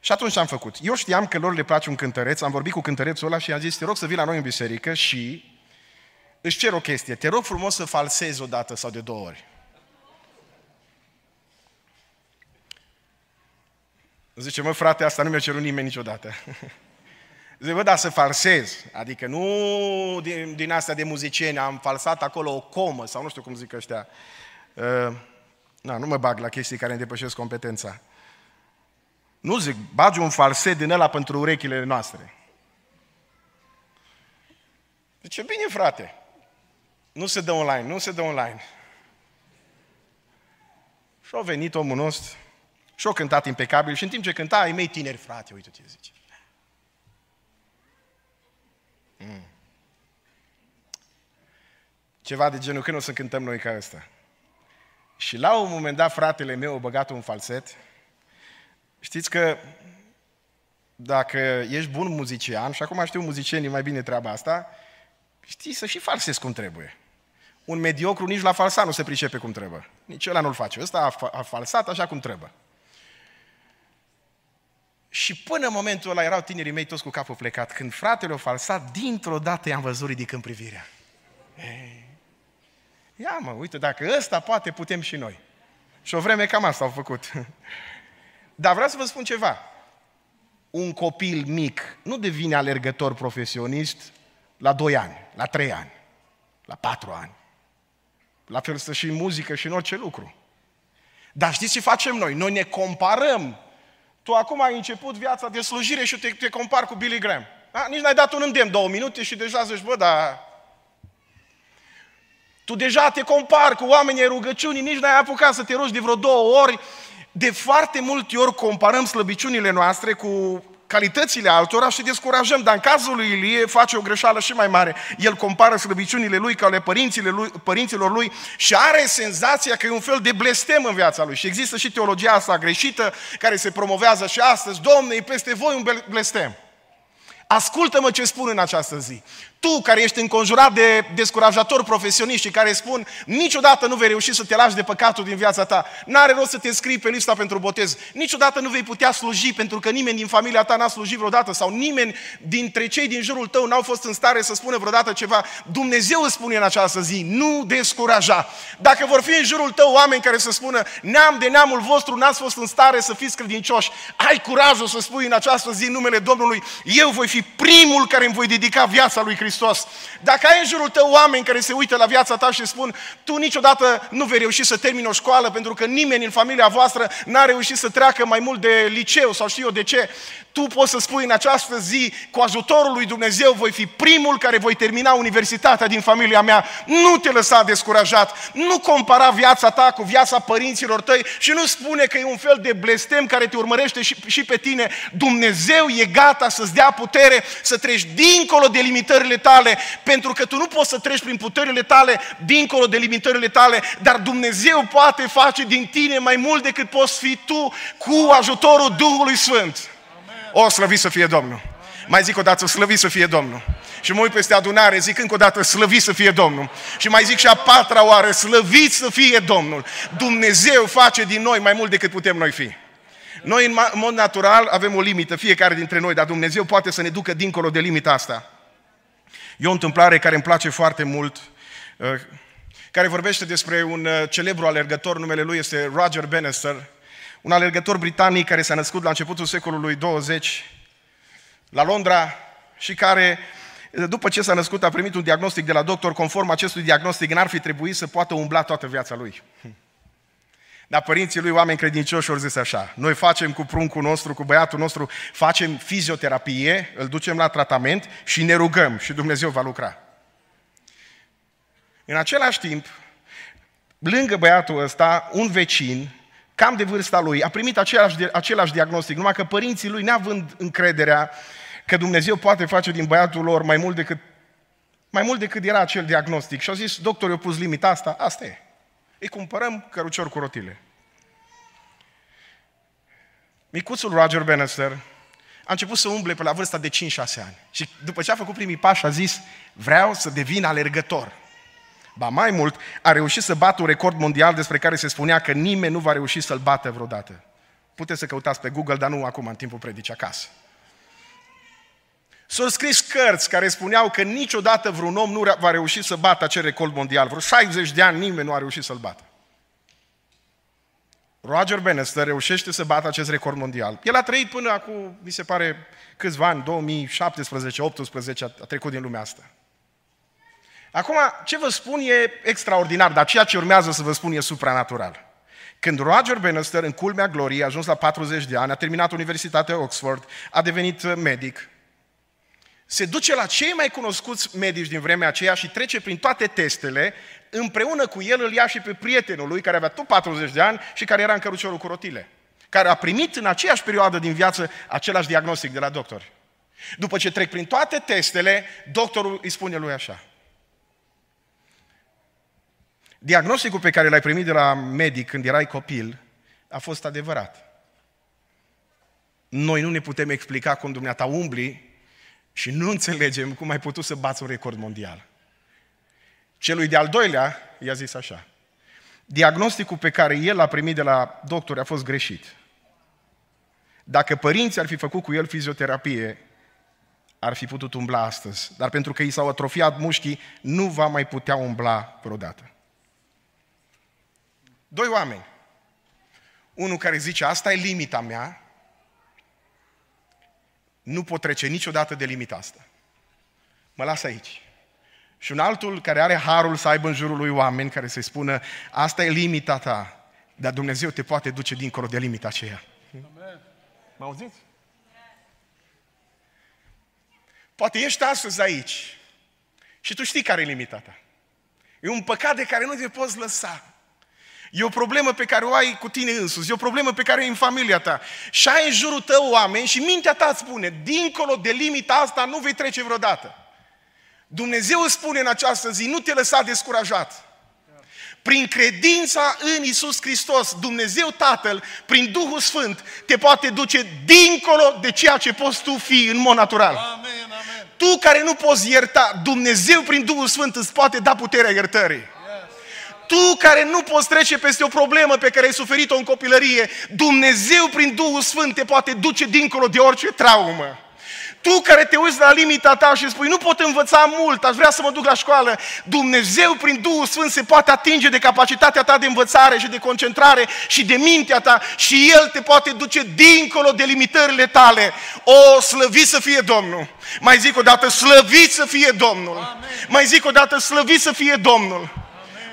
Și atunci ce am făcut? Eu știam că lor le place un cântăreț, am vorbit cu cântărețul ăla și am zis, te rog să vii la noi în biserică și își cer o chestie, te rog frumos să falsezi o dată sau de două ori. Zice, mă frate, asta nu mi-a cerut nimeni niciodată. Zice, bă, da, să falsez. Adică nu din, din astea de muzicieni, am falsat acolo o comă sau nu știu cum zic ăștia. Uh, na, nu mă bag la chestii care îmi depășesc competența. Nu zic, bagi un falset din ăla pentru urechile noastre. Zice, bine frate, nu se dă online, nu se dă online. Și a venit omul nostru, Și-o cântat impecabil și în timp ce cânta, ai mei tineri, frate, uite ce zice. Mm. Ceva de genul, când o să cântăm noi ca ăsta? Și la un moment dat, fratele meu a băgat un falset. Știți că dacă ești bun muzician, și acum știu muzicienii mai bine treaba asta, știi să și falsezi cum trebuie. Un mediocru nici la falsat nu se pricepe cum trebuie. Nici ăla nu-l face. Ăsta a, a falsat așa cum trebuie. Și până în momentul ăla erau tinerii mei toți cu capul plecat. Când fratele o falsat, dintr-o dată i-am văzut ridicând privirea. Ei, ia mă, uite, dacă ăsta poate, putem și noi. Și o vreme cam asta au făcut. Dar vreau să vă spun ceva. Un copil mic nu devine alergător profesionist la 2 ani, la 3 ani, la 4 ani. La fel stă și în muzică și în orice lucru. Dar știți ce facem noi? Noi ne comparăm. Tu acum ai început viața de slujire și te, te compari cu Billy Graham. Da? Nici n-ai dat un îndemn două minute și deja zici, bă, dar... Tu deja te compari cu oamenii rugăciunii, nici n-ai apucat să te rogi de vreo două ori. De foarte multe ori comparăm slăbiciunile noastre cu calitățile altora și descurajăm, dar în cazul lui Ilie face o greșeală și mai mare. El compară slăbiciunile lui ca ale lui, părinților lui și are senzația că e un fel de blestem în viața lui. Și există și teologia asta greșită care se promovează și astăzi. Domne, e peste voi un blestem. Ascultă-mă ce spun în această zi. Tu care ești înconjurat de descurajatori profesioniști și care spun niciodată nu vei reuși să te lași de păcatul din viața ta, n-are rost să te scrii pe lista pentru botez, niciodată nu vei putea sluji pentru că nimeni din familia ta n-a slujit vreodată sau nimeni dintre cei din jurul tău n-au fost în stare să spună vreodată ceva. Dumnezeu îți spune în această zi, nu descuraja. Dacă vor fi în jurul tău oameni care să spună neam de neamul vostru n-ați fost în stare să fiți credincioși, ai curajul să spui în această zi numele Domnului, eu voi fi primul care îmi voi dedica viața lui Hristos Hristos. Dacă ai în jurul tău oameni care se uită la viața ta și spun, tu niciodată nu vei reuși să termini o școală pentru că nimeni în familia voastră n-a reușit să treacă mai mult de liceu sau știu eu de ce, tu poți să spui în această zi, cu ajutorul lui Dumnezeu, voi fi primul care voi termina universitatea din familia mea. Nu te lăsa descurajat, nu compara viața ta cu viața părinților tăi și nu spune că e un fel de blestem care te urmărește și, și pe tine. Dumnezeu e gata să-ți dea putere să treci dincolo de limitările tale, pentru că tu nu poți să treci prin puterile tale dincolo de limitările tale, dar Dumnezeu poate face din tine mai mult decât poți fi tu cu ajutorul Duhului Sfânt. O, slăvit să fie Domnul! Mai zic o dată, slăvit să fie Domnul! Și mă uit peste adunare, zic încă o dată, slăvit să fie Domnul. Și mai zic și a patra oară, slăvit să fie Domnul. Dumnezeu face din noi mai mult decât putem noi fi. Noi, în mod natural, avem o limită, fiecare dintre noi, dar Dumnezeu poate să ne ducă dincolo de limita asta. E o întâmplare care îmi place foarte mult, uh, care vorbește despre un uh, celebru alergător, numele lui este Roger Bannister, un alergător britanic care s-a născut la începutul secolului 20 la Londra și care, după ce s-a născut, a primit un diagnostic de la doctor. Conform acestui diagnostic, n-ar fi trebuit să poată umbla toată viața lui. Dar părinții lui, oameni credincioși, au zis așa, noi facem cu pruncul nostru, cu băiatul nostru, facem fizioterapie, îl ducem la tratament și ne rugăm și Dumnezeu va lucra. În același timp, lângă băiatul ăsta, un vecin, cam de vârsta lui, a primit același, același diagnostic, numai că părinții lui, neavând încrederea că Dumnezeu poate face din băiatul lor mai mult decât, mai mult decât era acel diagnostic. Și au zis, doctorul a pus limita asta, asta e. Îi cumpărăm cărucior cu rotile. Micuțul Roger Bannister a început să umble pe la vârsta de 5-6 ani. Și după ce a făcut primii pași, a zis, vreau să devin alergător. Ba mai mult, a reușit să bată un record mondial despre care se spunea că nimeni nu va reuși să-l bată vreodată. Puteți să căutați pe Google, dar nu acum, în timpul predicii acasă. S-au scris cărți care spuneau că niciodată vreun om nu va reuși să bată acel record mondial. Vreo 60 de ani nimeni nu a reușit să-l bată. Roger Bannister reușește să bată acest record mondial. El a trăit până acum, mi se pare, câțiva ani, 2017-18, a trecut din lumea asta. Acum, ce vă spun e extraordinar, dar ceea ce urmează să vă spun e supranatural. Când Roger Bannister, în culmea gloriei, a ajuns la 40 de ani, a terminat Universitatea Oxford, a devenit medic, se duce la cei mai cunoscuți medici din vremea aceea și trece prin toate testele, împreună cu el îl ia și pe prietenul lui, care avea tot 40 de ani și care era în căruciorul cu rotile. care a primit în aceeași perioadă din viață același diagnostic de la doctor. După ce trec prin toate testele, doctorul îi spune lui așa. Diagnosticul pe care l-ai primit de la medic când erai copil a fost adevărat. Noi nu ne putem explica cum dumneata umbli și nu înțelegem cum ai putut să bați un record mondial. Celui de-al doilea i-a zis așa. Diagnosticul pe care el l-a primit de la doctor a fost greșit. Dacă părinții ar fi făcut cu el fizioterapie, ar fi putut umbla astăzi. Dar pentru că i s-au atrofiat mușchii, nu va mai putea umbla vreodată. Doi oameni. Unul care zice, asta e limita mea, nu pot trece niciodată de limita asta. Mă las aici. Și un altul care are harul să aibă în jurul lui oameni care să-i spună, asta e limita ta, dar Dumnezeu te poate duce dincolo de limita aceea. Amen. Mă auziți? Poate ești astăzi aici și tu știi care e limita ta. E un păcat de care nu te poți lăsa. E o problemă pe care o ai cu tine însuți, e o problemă pe care o ai în familia ta. Și ai în jurul tău oameni și mintea ta îți spune, dincolo de limita asta nu vei trece vreodată. Dumnezeu îți spune în această zi, nu te lăsa descurajat. Prin credința în Isus Hristos, Dumnezeu Tatăl, prin Duhul Sfânt, te poate duce dincolo de ceea ce poți tu fi în mod natural. Amen, amen. Tu care nu poți ierta, Dumnezeu prin Duhul Sfânt îți poate da puterea iertării. Tu care nu poți trece peste o problemă pe care ai suferit-o în copilărie, Dumnezeu prin Duhul Sfânt te poate duce dincolo de orice traumă. Tu care te uiți la limita ta și spui, nu pot învăța mult, aș vrea să mă duc la școală. Dumnezeu prin Duhul Sfânt se poate atinge de capacitatea ta de învățare și de concentrare și de mintea ta și El te poate duce dincolo de limitările tale. O, slăvit să fie Domnul! Mai zic o dată, slăvit să fie Domnul! Amen. Mai zic o dată, slăvit să fie Domnul!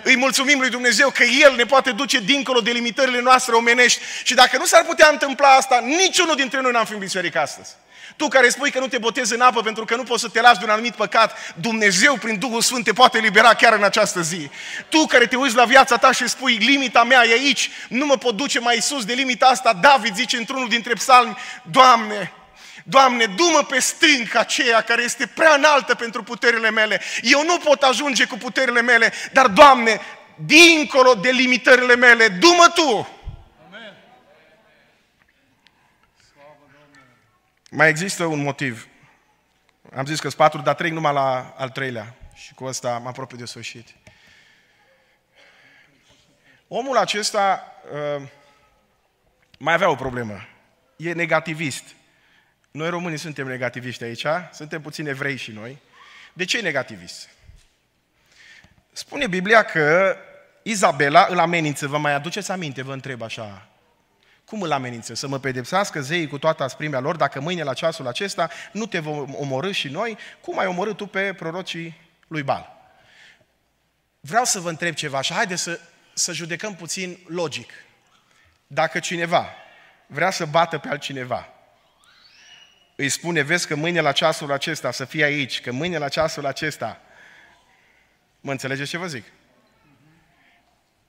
Îi mulțumim lui Dumnezeu că El ne poate duce dincolo de limitările noastre omenești și dacă nu s-ar putea întâmpla asta, niciunul dintre noi n-am fi în biserică astăzi. Tu care spui că nu te botezi în apă pentru că nu poți să te lași de un anumit păcat, Dumnezeu prin Duhul Sfânt te poate libera chiar în această zi. Tu care te uiți la viața ta și spui, limita mea e aici, nu mă pot duce mai sus de limita asta, David zice într-unul dintre psalmi, Doamne, Doamne, du-mă pe stânca aceea care este prea înaltă pentru puterile mele. Eu nu pot ajunge cu puterile mele, dar, Doamne, dincolo de limitările mele, du-mă Tu! Mai există un motiv. Am zis că sunt patru, dar trec numai la al treilea. Și cu asta mă apropiu de sfârșit. Omul acesta uh, mai avea o problemă. E negativist. Noi românii suntem negativiști aici, suntem puțin evrei și noi. De ce e negativist? Spune Biblia că Izabela îl amenință, vă mai aduceți aminte, vă întreb așa, cum îl amenință? Să mă pedepsească zeii cu toată asprimea lor dacă mâine la ceasul acesta nu te vom omorâ și noi? Cum ai omorât tu pe prorocii lui Bal? Vreau să vă întreb ceva și haideți să, să judecăm puțin logic. Dacă cineva vrea să bată pe altcineva, îi spune, vezi că mâine la ceasul acesta să fii aici, că mâine la ceasul acesta, mă înțelegeți ce vă zic?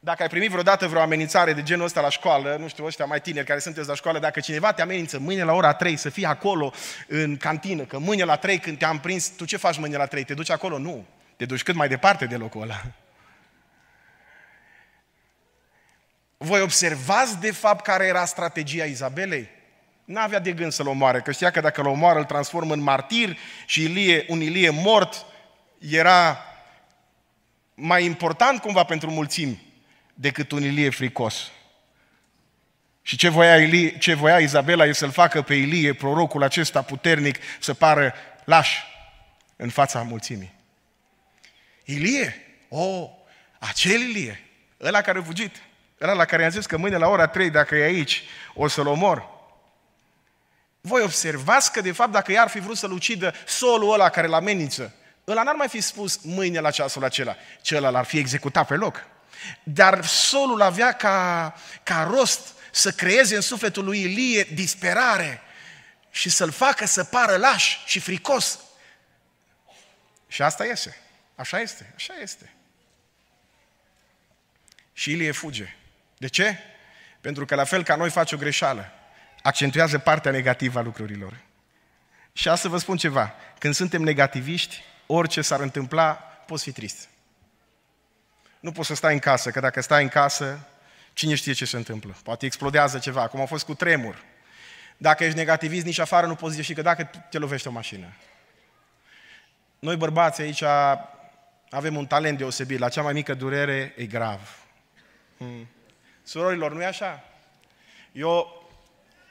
Dacă ai primit vreodată vreo amenințare de genul ăsta la școală, nu știu, ăștia mai tineri care sunteți la școală, dacă cineva te amenință mâine la ora 3 să fii acolo în cantină, că mâine la 3 când te-am prins, tu ce faci mâine la 3? Te duci acolo? Nu. Te duci cât mai departe de locul ăla. Voi observați de fapt care era strategia Izabelei? N-avea de gând să-l omoare, că știa că dacă îl omoară îl transformă în martir și Ilie, un Ilie mort era mai important cumva pentru mulțimi decât un Ilie fricos. Și ce voia, Ilie, ce voia Izabela e să-l facă pe Ilie, prorocul acesta puternic, să pară laș în fața mulțimii. Ilie, o, oh, acel Ilie, ăla care a fugit, ăla la care i-am zis că mâine la ora 3, dacă e aici, o să-l omor. Voi observați că, de fapt, dacă i-ar fi vrut să-l ucidă solul ăla care l amenință, ăla n-ar mai fi spus mâine la ceasul acela, celălalt ar fi executat pe loc. Dar solul avea ca, ca rost să creeze în sufletul lui Ilie disperare și să-l facă să pară laș și fricos. Și asta iese. Așa este, așa este. Și Ilie fuge. De ce? Pentru că la fel ca noi face o greșeală. Accentuează partea negativă a lucrurilor. Și asta vă spun ceva. Când suntem negativiști, orice s-ar întâmpla, poți fi trist. Nu poți să stai în casă, că dacă stai în casă, cine știe ce se întâmplă. Poate explodează ceva, cum a fost cu tremur. Dacă ești negativist, nici afară nu poți ieși, că dacă te lovește o mașină. Noi bărbați aici avem un talent deosebit. La cea mai mică durere e grav. Hmm. Surorilor, nu e așa? Eu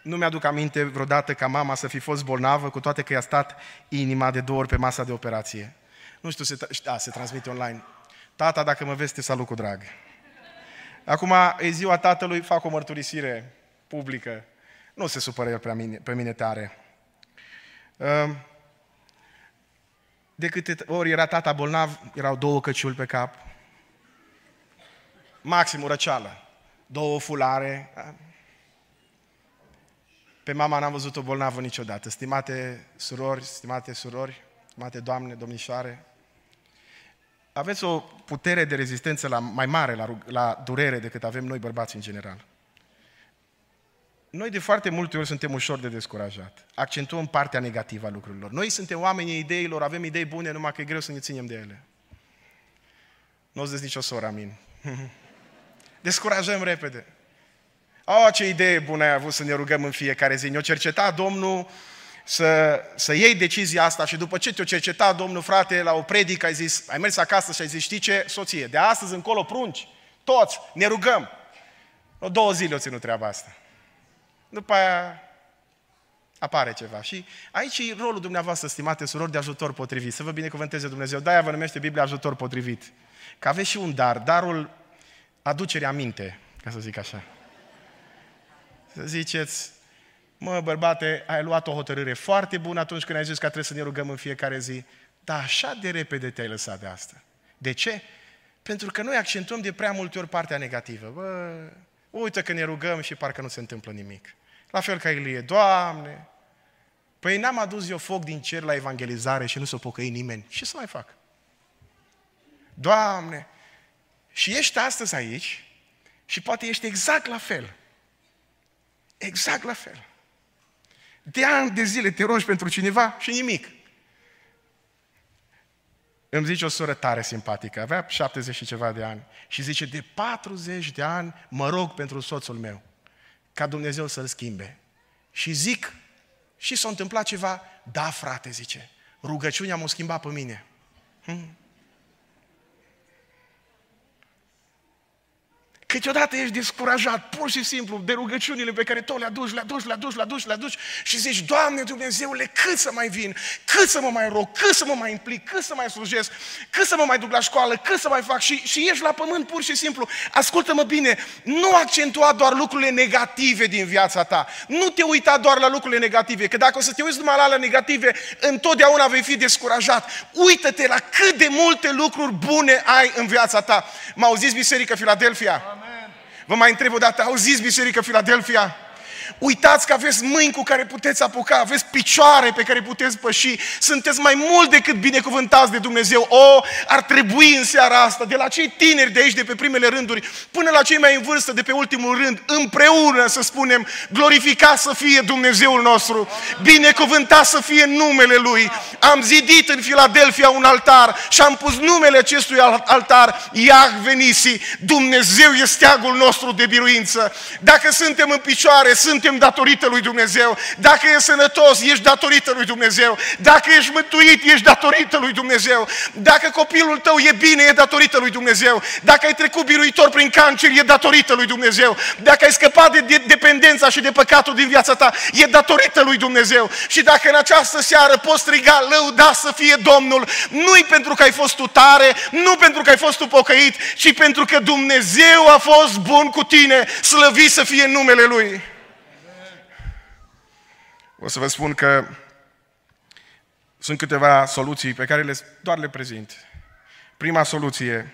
nu mi-aduc aminte vreodată ca mama să fi fost bolnavă, cu toate că i-a stat inima de două ori pe masa de operație. Nu știu, se, da, se transmite online. Tata, dacă mă vezi, te salut cu drag. Acum e ziua tatălui, fac o mărturisire publică. Nu se supără el pe mine, pe mine tare. Ehm, de câte ori era tata bolnav, erau două căciuli pe cap. Maxim o răceală. Două fulare. Pe mama n-am văzut-o bolnavă niciodată. Stimate surori, stimate surori, stimate doamne, domnișoare, aveți o putere de rezistență la, mai mare la, la durere decât avem noi bărbați în general. Noi de foarte multe ori suntem ușor de descurajat. Accentuăm partea negativă a lucrurilor. Noi suntem oamenii ideilor, avem idei bune, numai că e greu să ne ținem de ele. Nu o să nicio soră, amin. Descurajăm repede. O, ce idee bună ai avut să ne rugăm în fiecare zi. Ne-o cerceta Domnul să, să iei decizia asta și după ce te-o cerceta Domnul, frate, la o predică ai zis, ai mers acasă și ai zis, știi ce, soție, de astăzi încolo prunci, toți, ne rugăm. O două zile o ținut treaba asta. După aia apare ceva. Și aici e rolul dumneavoastră, stimate surori, de ajutor potrivit. Să vă binecuvânteze Dumnezeu. De-aia vă numește Biblia ajutor potrivit. Că aveți și un dar, darul aducerea aminte, ca să zic așa. Să ziceți, mă, bărbate, ai luat o hotărâre foarte bună atunci când ai zis că trebuie să ne rugăm în fiecare zi, dar așa de repede te-ai lăsat de asta. De ce? Pentru că noi accentuăm de prea multe ori partea negativă. Bă, uite că ne rugăm și parcă nu se întâmplă nimic. La fel ca Ilie, Doamne, păi n-am adus eu foc din cer la evangelizare și nu s-o pocăi nimeni. Ce să mai fac? Doamne, și ești astăzi aici și poate ești exact la fel. Exact la fel. De ani de zile te rogi pentru cineva și nimic. Îmi zice o soră tare simpatică, avea 70 și ceva de ani și zice, de 40 de ani mă rog pentru soțul meu, ca Dumnezeu să-l schimbe. Și zic, și s-a întâmplat ceva, da frate, zice, rugăciunea m-a schimbat pe mine. Hmm. Câteodată ești descurajat, pur și simplu, de rugăciunile pe care tot le aduci, le aduci, le aduci, le aduci, le aduci și zici, Doamne Dumnezeule, cât să mai vin, cât să mă mai rog, cât să mă mai implic, cât să mai slujesc, cât să mă mai duc la școală, cât să mai fac și, și ești la pământ pur și simplu. Ascultă-mă bine, nu accentua doar lucrurile negative din viața ta. Nu te uita doar la lucrurile negative, că dacă o să te uiți numai la ale negative, întotdeauna vei fi descurajat. Uită-te la cât de multe lucruri bune ai în viața ta. M-auziți, Biserica Filadelfia? Amen. Vă mai întreb o dată, auziți Biserică Filadelfia? Uitați că aveți mâini cu care puteți apuca, aveți picioare pe care puteți păși, sunteți mai mult decât binecuvântați de Dumnezeu. O, ar trebui în seara asta, de la cei tineri de aici, de pe primele rânduri, până la cei mai în vârstă, de pe ultimul rând, împreună să spunem, glorificat să fie Dumnezeul nostru, binecuvântat să fie numele Lui. Am zidit în Filadelfia un altar și am pus numele acestui altar, Iahve Nisi, Dumnezeu este steagul nostru de biruință. Dacă suntem în picioare, suntem suntem datorită lui Dumnezeu. Dacă e sănătos, ești datorită lui Dumnezeu. Dacă ești mântuit, ești datorită lui Dumnezeu. Dacă copilul tău e bine, e datorită lui Dumnezeu. Dacă ai trecut biruitor prin cancer, e datorită lui Dumnezeu. Dacă ai scăpat de dependența și de păcatul din viața ta, e datorită lui Dumnezeu. Și dacă în această seară poți striga, lăuda să fie Domnul, nu-i pentru că ai fost tu tare, nu pentru că ai fost tu pocăit, ci pentru că Dumnezeu a fost bun cu tine, slăvit să fie numele Lui. O să vă spun că sunt câteva soluții pe care le, doar le prezint. Prima soluție,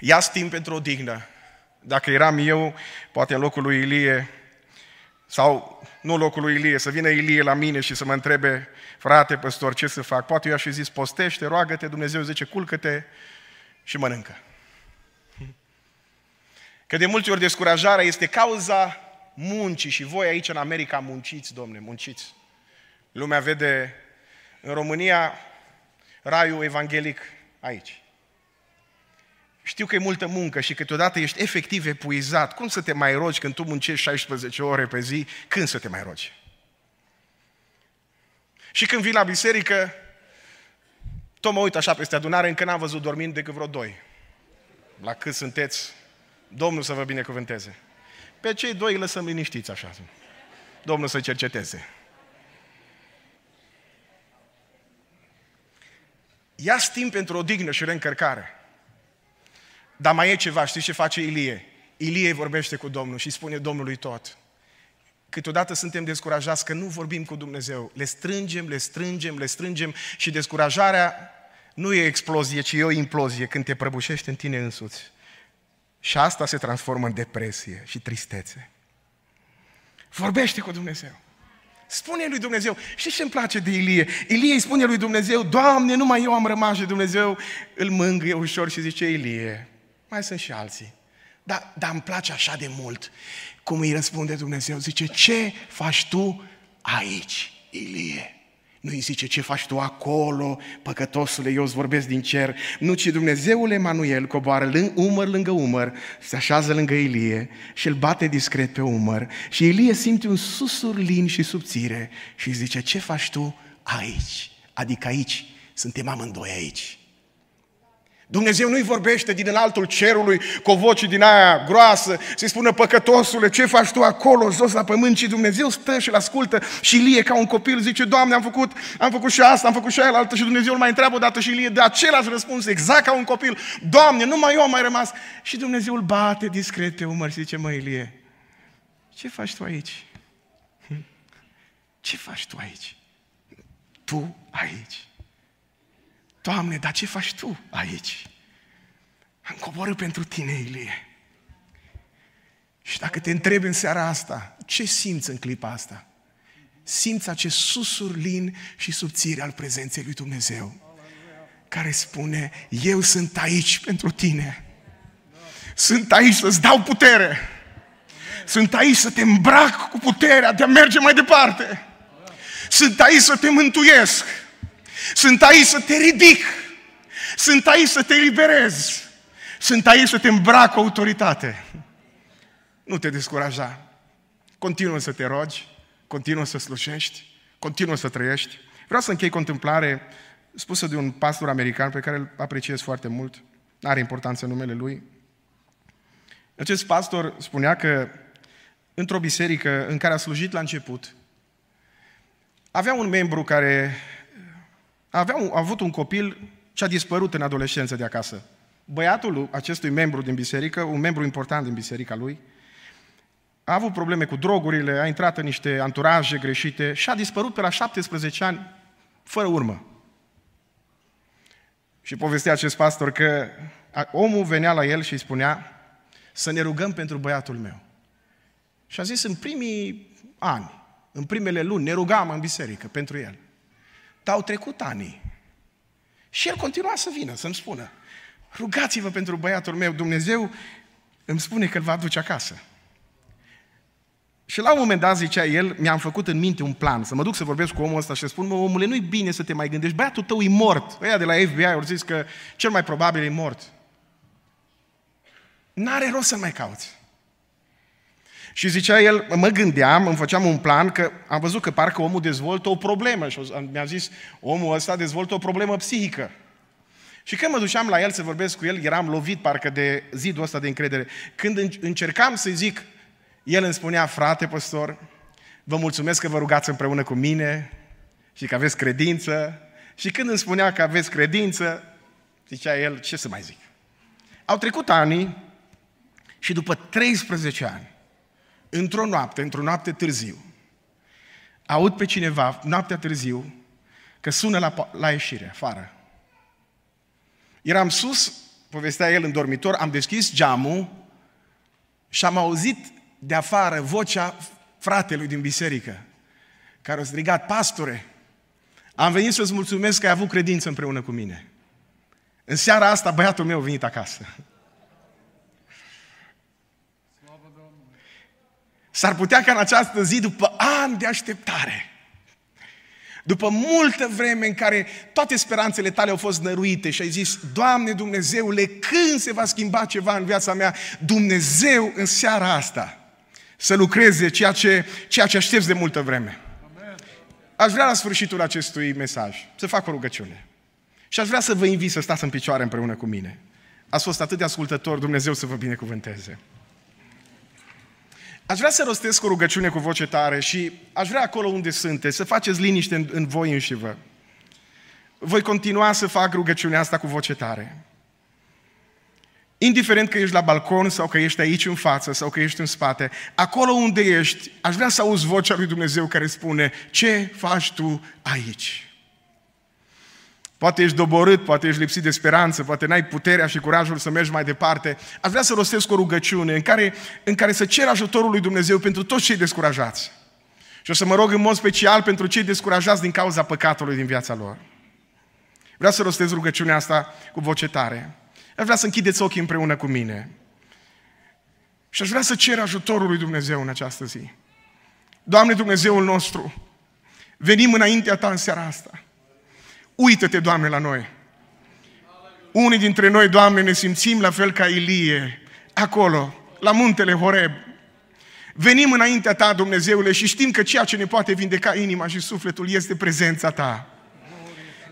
ia timp pentru o dignă. Dacă eram eu, poate în locul lui Ilie, sau nu locul lui Ilie, să vină Ilie la mine și să mă întrebe, frate păstor, ce să fac? Poate eu aș fi zis, postește, roagă-te, Dumnezeu zice, culcă-te și mănâncă. Că de multe ori descurajarea este cauza munciți și voi aici în America munciți, domne, munciți. Lumea vede în România raiul evanghelic aici. Știu că e multă muncă și câteodată ești efectiv epuizat. Cum să te mai rogi când tu muncești 16 ore pe zi? Când să te mai rogi? Și când vii la biserică, tot mă uit așa peste adunare, încă n-am văzut dormind decât vreo doi. La cât sunteți, Domnul să vă binecuvânteze. Pe cei doi lăsăm liniștiți așa. Domnul să cerceteze. ia timp pentru o dignă și reîncărcare. Dar mai e ceva, știți ce face Ilie? Ilie vorbește cu Domnul și spune Domnului tot. Câteodată suntem descurajați că nu vorbim cu Dumnezeu. Le strângem, le strângem, le strângem și descurajarea nu e explozie, ci e o implozie când te prăbușește în tine însuți. Și asta se transformă în depresie și tristețe. Vorbește cu Dumnezeu. Spune lui Dumnezeu, știi ce îmi place de Ilie? Ilie îi spune lui Dumnezeu, Doamne, numai eu am rămas și Dumnezeu îl mângâie ușor și zice, Ilie, mai sunt și alții. Dar, dar îmi place așa de mult cum îi răspunde Dumnezeu. Zice, ce faci tu aici, Ilie? Nu îi zice, ce faci tu acolo, păcătosule, eu îți vorbesc din cer. Nu, ci Dumnezeul Emanuel coboară lâng, umăr lângă umăr, se așează lângă Ilie și îl bate discret pe umăr. Și Ilie simte un susur lin și subțire și îi zice, ce faci tu aici? Adică aici, suntem amândoi aici. Dumnezeu nu-i vorbește din înaltul cerului cu o voce din aia groasă, să-i spună păcătosule, ce faci tu acolo, jos la pământ? Și Dumnezeu stă și-l ascultă și Ilie ca un copil zice, Doamne, am făcut, am făcut și asta, am făcut și aia altă și Dumnezeu îl mai întreabă o dată și Ilie de același răspuns, exact ca un copil, Doamne, numai eu am mai rămas. Și Dumnezeu îl bate discret pe umăr și zice, mă, Ilie, ce faci tu aici? Ce faci tu aici? Tu aici. Doamne, dar ce faci Tu aici? Am coborât pentru Tine, Ilie. Și dacă te întrebi în seara asta, ce simți în clipa asta? Simți acest susur lin și subțire al prezenței lui Dumnezeu, care spune, eu sunt aici pentru tine. Sunt aici să-ți dau putere. Sunt aici să te îmbrac cu puterea de a merge mai departe. Sunt aici să te mântuiesc. Sunt aici să te ridic. Sunt aici să te liberez. Sunt aici să te îmbrac cu autoritate. Nu te descuraja. Continuă să te rogi, continuă să slușești, continuă să trăiești. Vreau să închei contemplare spusă de un pastor american pe care îl apreciez foarte mult. Are importanță numele lui. Acest pastor spunea că într-o biserică în care a slujit la început, avea un membru care avea un, a avut un copil ce a dispărut în adolescență de acasă. Băiatul acestui membru din biserică, un membru important din biserica lui, a avut probleme cu drogurile, a intrat în niște anturaje greșite și a dispărut pe la 17 ani fără urmă. Și povestea acest pastor că omul venea la el și îi spunea să ne rugăm pentru băiatul meu. Și a zis în primii ani, în primele luni, ne rugam în biserică pentru el. Dar au trecut ani. Și el continua să vină, să-mi spună, rugați-vă pentru băiatul meu, Dumnezeu îmi spune că îl va aduce acasă. Și la un moment dat, zicea el, mi-am făcut în minte un plan, să mă duc să vorbesc cu omul ăsta și să spun, mă, omule, nu-i bine să te mai gândești, băiatul tău e mort. Ăia de la FBI au zis că cel mai probabil e mort. N-are rost să mai cauți. Și zicea el, mă gândeam, îmi făceam un plan, că am văzut că parcă omul dezvoltă o problemă. Și mi-a zis, omul ăsta dezvoltă o problemă psihică. Și când mă duceam la el să vorbesc cu el, eram lovit parcă de zidul ăsta de încredere. Când încercam să-i zic, el îmi spunea, frate păstor, vă mulțumesc că vă rugați împreună cu mine și că aveți credință. Și când îmi spunea că aveți credință, zicea el, ce să mai zic? Au trecut ani și după 13 ani, într-o noapte, într-o noapte târziu, aud pe cineva, noaptea târziu, că sună la, la ieșire, afară. Eram sus, povestea el în dormitor, am deschis geamul și am auzit de afară vocea fratelui din biserică, care a strigat, pastore, am venit să-ți mulțumesc că ai avut credință împreună cu mine. În seara asta băiatul meu a venit acasă. S-ar putea ca în această zi, după ani de așteptare, după multă vreme în care toate speranțele tale au fost năruite și ai zis, Doamne Dumnezeule, când se va schimba ceva în viața mea, Dumnezeu în seara asta să lucreze ceea ce, ceea ce aștepți de multă vreme. Aș vrea la sfârșitul acestui mesaj să fac o rugăciune. Și aș vrea să vă invit să stați în picioare împreună cu mine. Ați fost atât de ascultători, Dumnezeu să vă binecuvânteze. Aș vrea să rostesc o rugăciune cu voce tare și aș vrea acolo unde sunteți să faceți liniște în, în voi înși vă. Voi continua să fac rugăciunea asta cu voce tare. Indiferent că ești la balcon sau că ești aici în față sau că ești în spate, acolo unde ești, aș vrea să auzi vocea lui Dumnezeu care spune, ce faci tu aici? Poate ești doborât, poate ești lipsit de speranță, poate n-ai puterea și curajul să mergi mai departe. Aș vrea să rostesc o rugăciune în care, în care să cer ajutorul lui Dumnezeu pentru toți cei descurajați. Și o să mă rog în mod special pentru cei descurajați din cauza păcatului din viața lor. Vreau să rostez rugăciunea asta cu voce tare. Aș vrea să închideți ochii împreună cu mine. Și aș vrea să cer ajutorul lui Dumnezeu în această zi. Doamne Dumnezeul nostru, venim înaintea Ta în seara asta. Uită-te, Doamne, la noi. Unii dintre noi, Doamne, ne simțim la fel ca Ilie, acolo, la muntele Horeb. Venim înaintea Ta, Dumnezeule, și știm că ceea ce ne poate vindeca inima și sufletul este prezența Ta.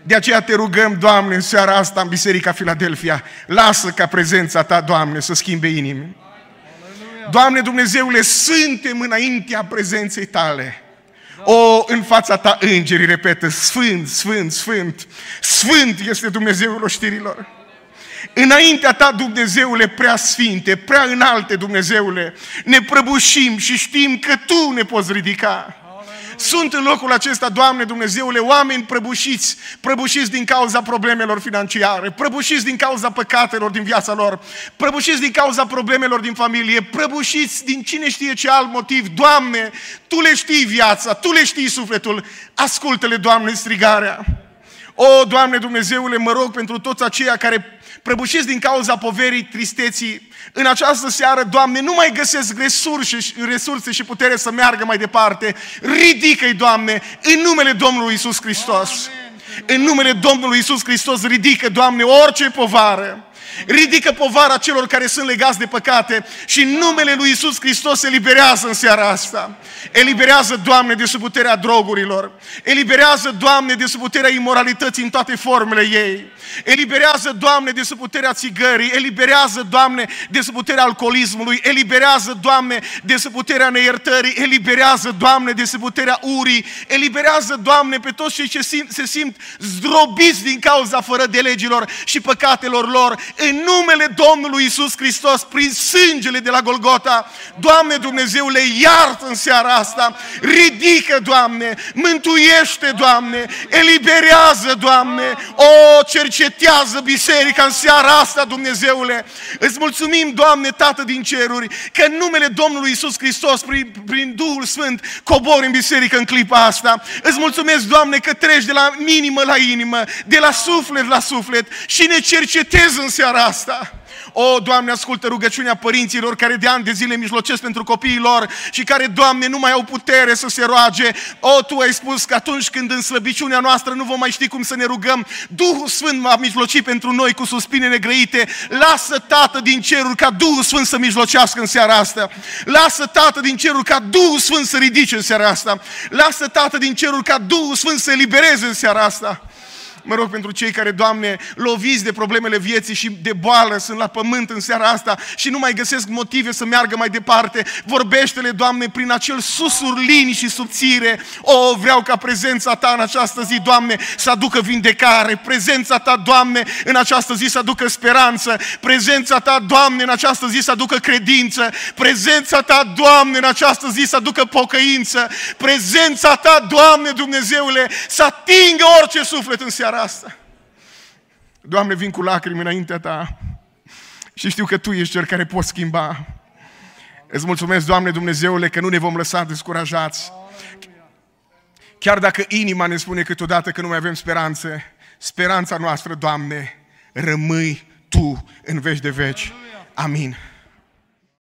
De aceea te rugăm, Doamne, în seara asta în Biserica Filadelfia, lasă ca prezența Ta, Doamne, să schimbe inimi. Doamne Dumnezeule, suntem înaintea prezenței Tale. O, în fața ta îngerii repetă, Sfânt, Sfânt, Sfânt, Sfânt este Dumnezeul oștirilor. Înaintea ta, Dumnezeule, prea sfinte, prea înalte, Dumnezeule, ne prăbușim și știm că Tu ne poți ridica. Sunt în locul acesta, Doamne Dumnezeule, oameni prăbușiți, prăbușiți din cauza problemelor financiare, prăbușiți din cauza păcatelor din viața lor, prăbușiți din cauza problemelor din familie, prăbușiți din cine știe ce alt motiv. Doamne, Tu le știi viața, Tu le știi sufletul, ascultă-le, Doamne, strigarea. O, Doamne Dumnezeule, mă rog pentru toți aceia care prăbușiți din cauza poverii, tristeții, în această seară, Doamne, nu mai găsesc resurse, resurse și putere să meargă mai departe. Ridică-i, Doamne, în numele Domnului Isus Hristos. Amen. În numele Domnului Isus Hristos, ridică, Doamne, orice povară ridică povara celor care sunt legați de păcate și în numele lui Isus Hristos eliberează în seara asta. Eliberează, Doamne, de sub puterea drogurilor. Eliberează, Doamne, de sub puterea imoralității în toate formele ei. Eliberează, Doamne, de sub puterea țigării. Eliberează, Doamne, de sub puterea alcoolismului. Eliberează, Doamne, de sub puterea neiertării. Eliberează, Doamne, de sub puterea urii. Eliberează, Doamne, pe toți cei ce simt, se simt zdrobiți din cauza fără de legilor și păcatelor lor în numele Domnului Isus Hristos, prin sângele de la Golgota. Doamne Dumnezeule, iartă în seara asta, ridică, Doamne, mântuiește, Doamne, eliberează, Doamne, o, cercetează biserica în seara asta, Dumnezeule. Îți mulțumim, Doamne, Tată din ceruri, că în numele Domnului Isus Hristos, prin, prin Duhul Sfânt, cobori în biserică în clipa asta. Îți mulțumesc, Doamne, că treci de la inimă la inimă, de la suflet la suflet și ne cercetezi în seara asta. O, Doamne, ascultă rugăciunea părinților care de ani de zile mijlocesc pentru copiii lor și care, Doamne, nu mai au putere să se roage. O, Tu ai spus că atunci când în slăbiciunea noastră nu vom mai ști cum să ne rugăm, Duhul Sfânt va mijloci pentru noi cu suspine negrăite. Lasă, Tată din cerul, ca Duhul Sfânt să mijlocească în seara asta. Lasă, Tată din cerul, ca Duhul Sfânt să ridice în seara asta. Lasă, Tată din cerul, ca Duhul Sfânt să elibereze în seara asta. Mă rog pentru cei care, Doamne, loviți de problemele vieții și de boală, sunt la pământ în seara asta și nu mai găsesc motive să meargă mai departe. Vorbește-le, Doamne, prin acel susur lini și subțire. O, vreau ca prezența Ta în această zi, Doamne, să aducă vindecare. Prezența Ta, Doamne, în această zi să aducă speranță. Prezența Ta, Doamne, în această zi să aducă credință. Prezența Ta, Doamne, în această zi să aducă pocăință. Prezența Ta, Doamne, Dumnezeule, să atingă orice suflet în seara asta. Doamne, vin cu lacrimi înaintea Ta și știu că Tu ești Cel care poți schimba. Îți mulțumesc, Doamne Dumnezeule, că nu ne vom lăsa descurajați. Chiar dacă inima ne spune câteodată că nu mai avem speranță, speranța noastră, Doamne, rămâi Tu în veci de veci. Amin.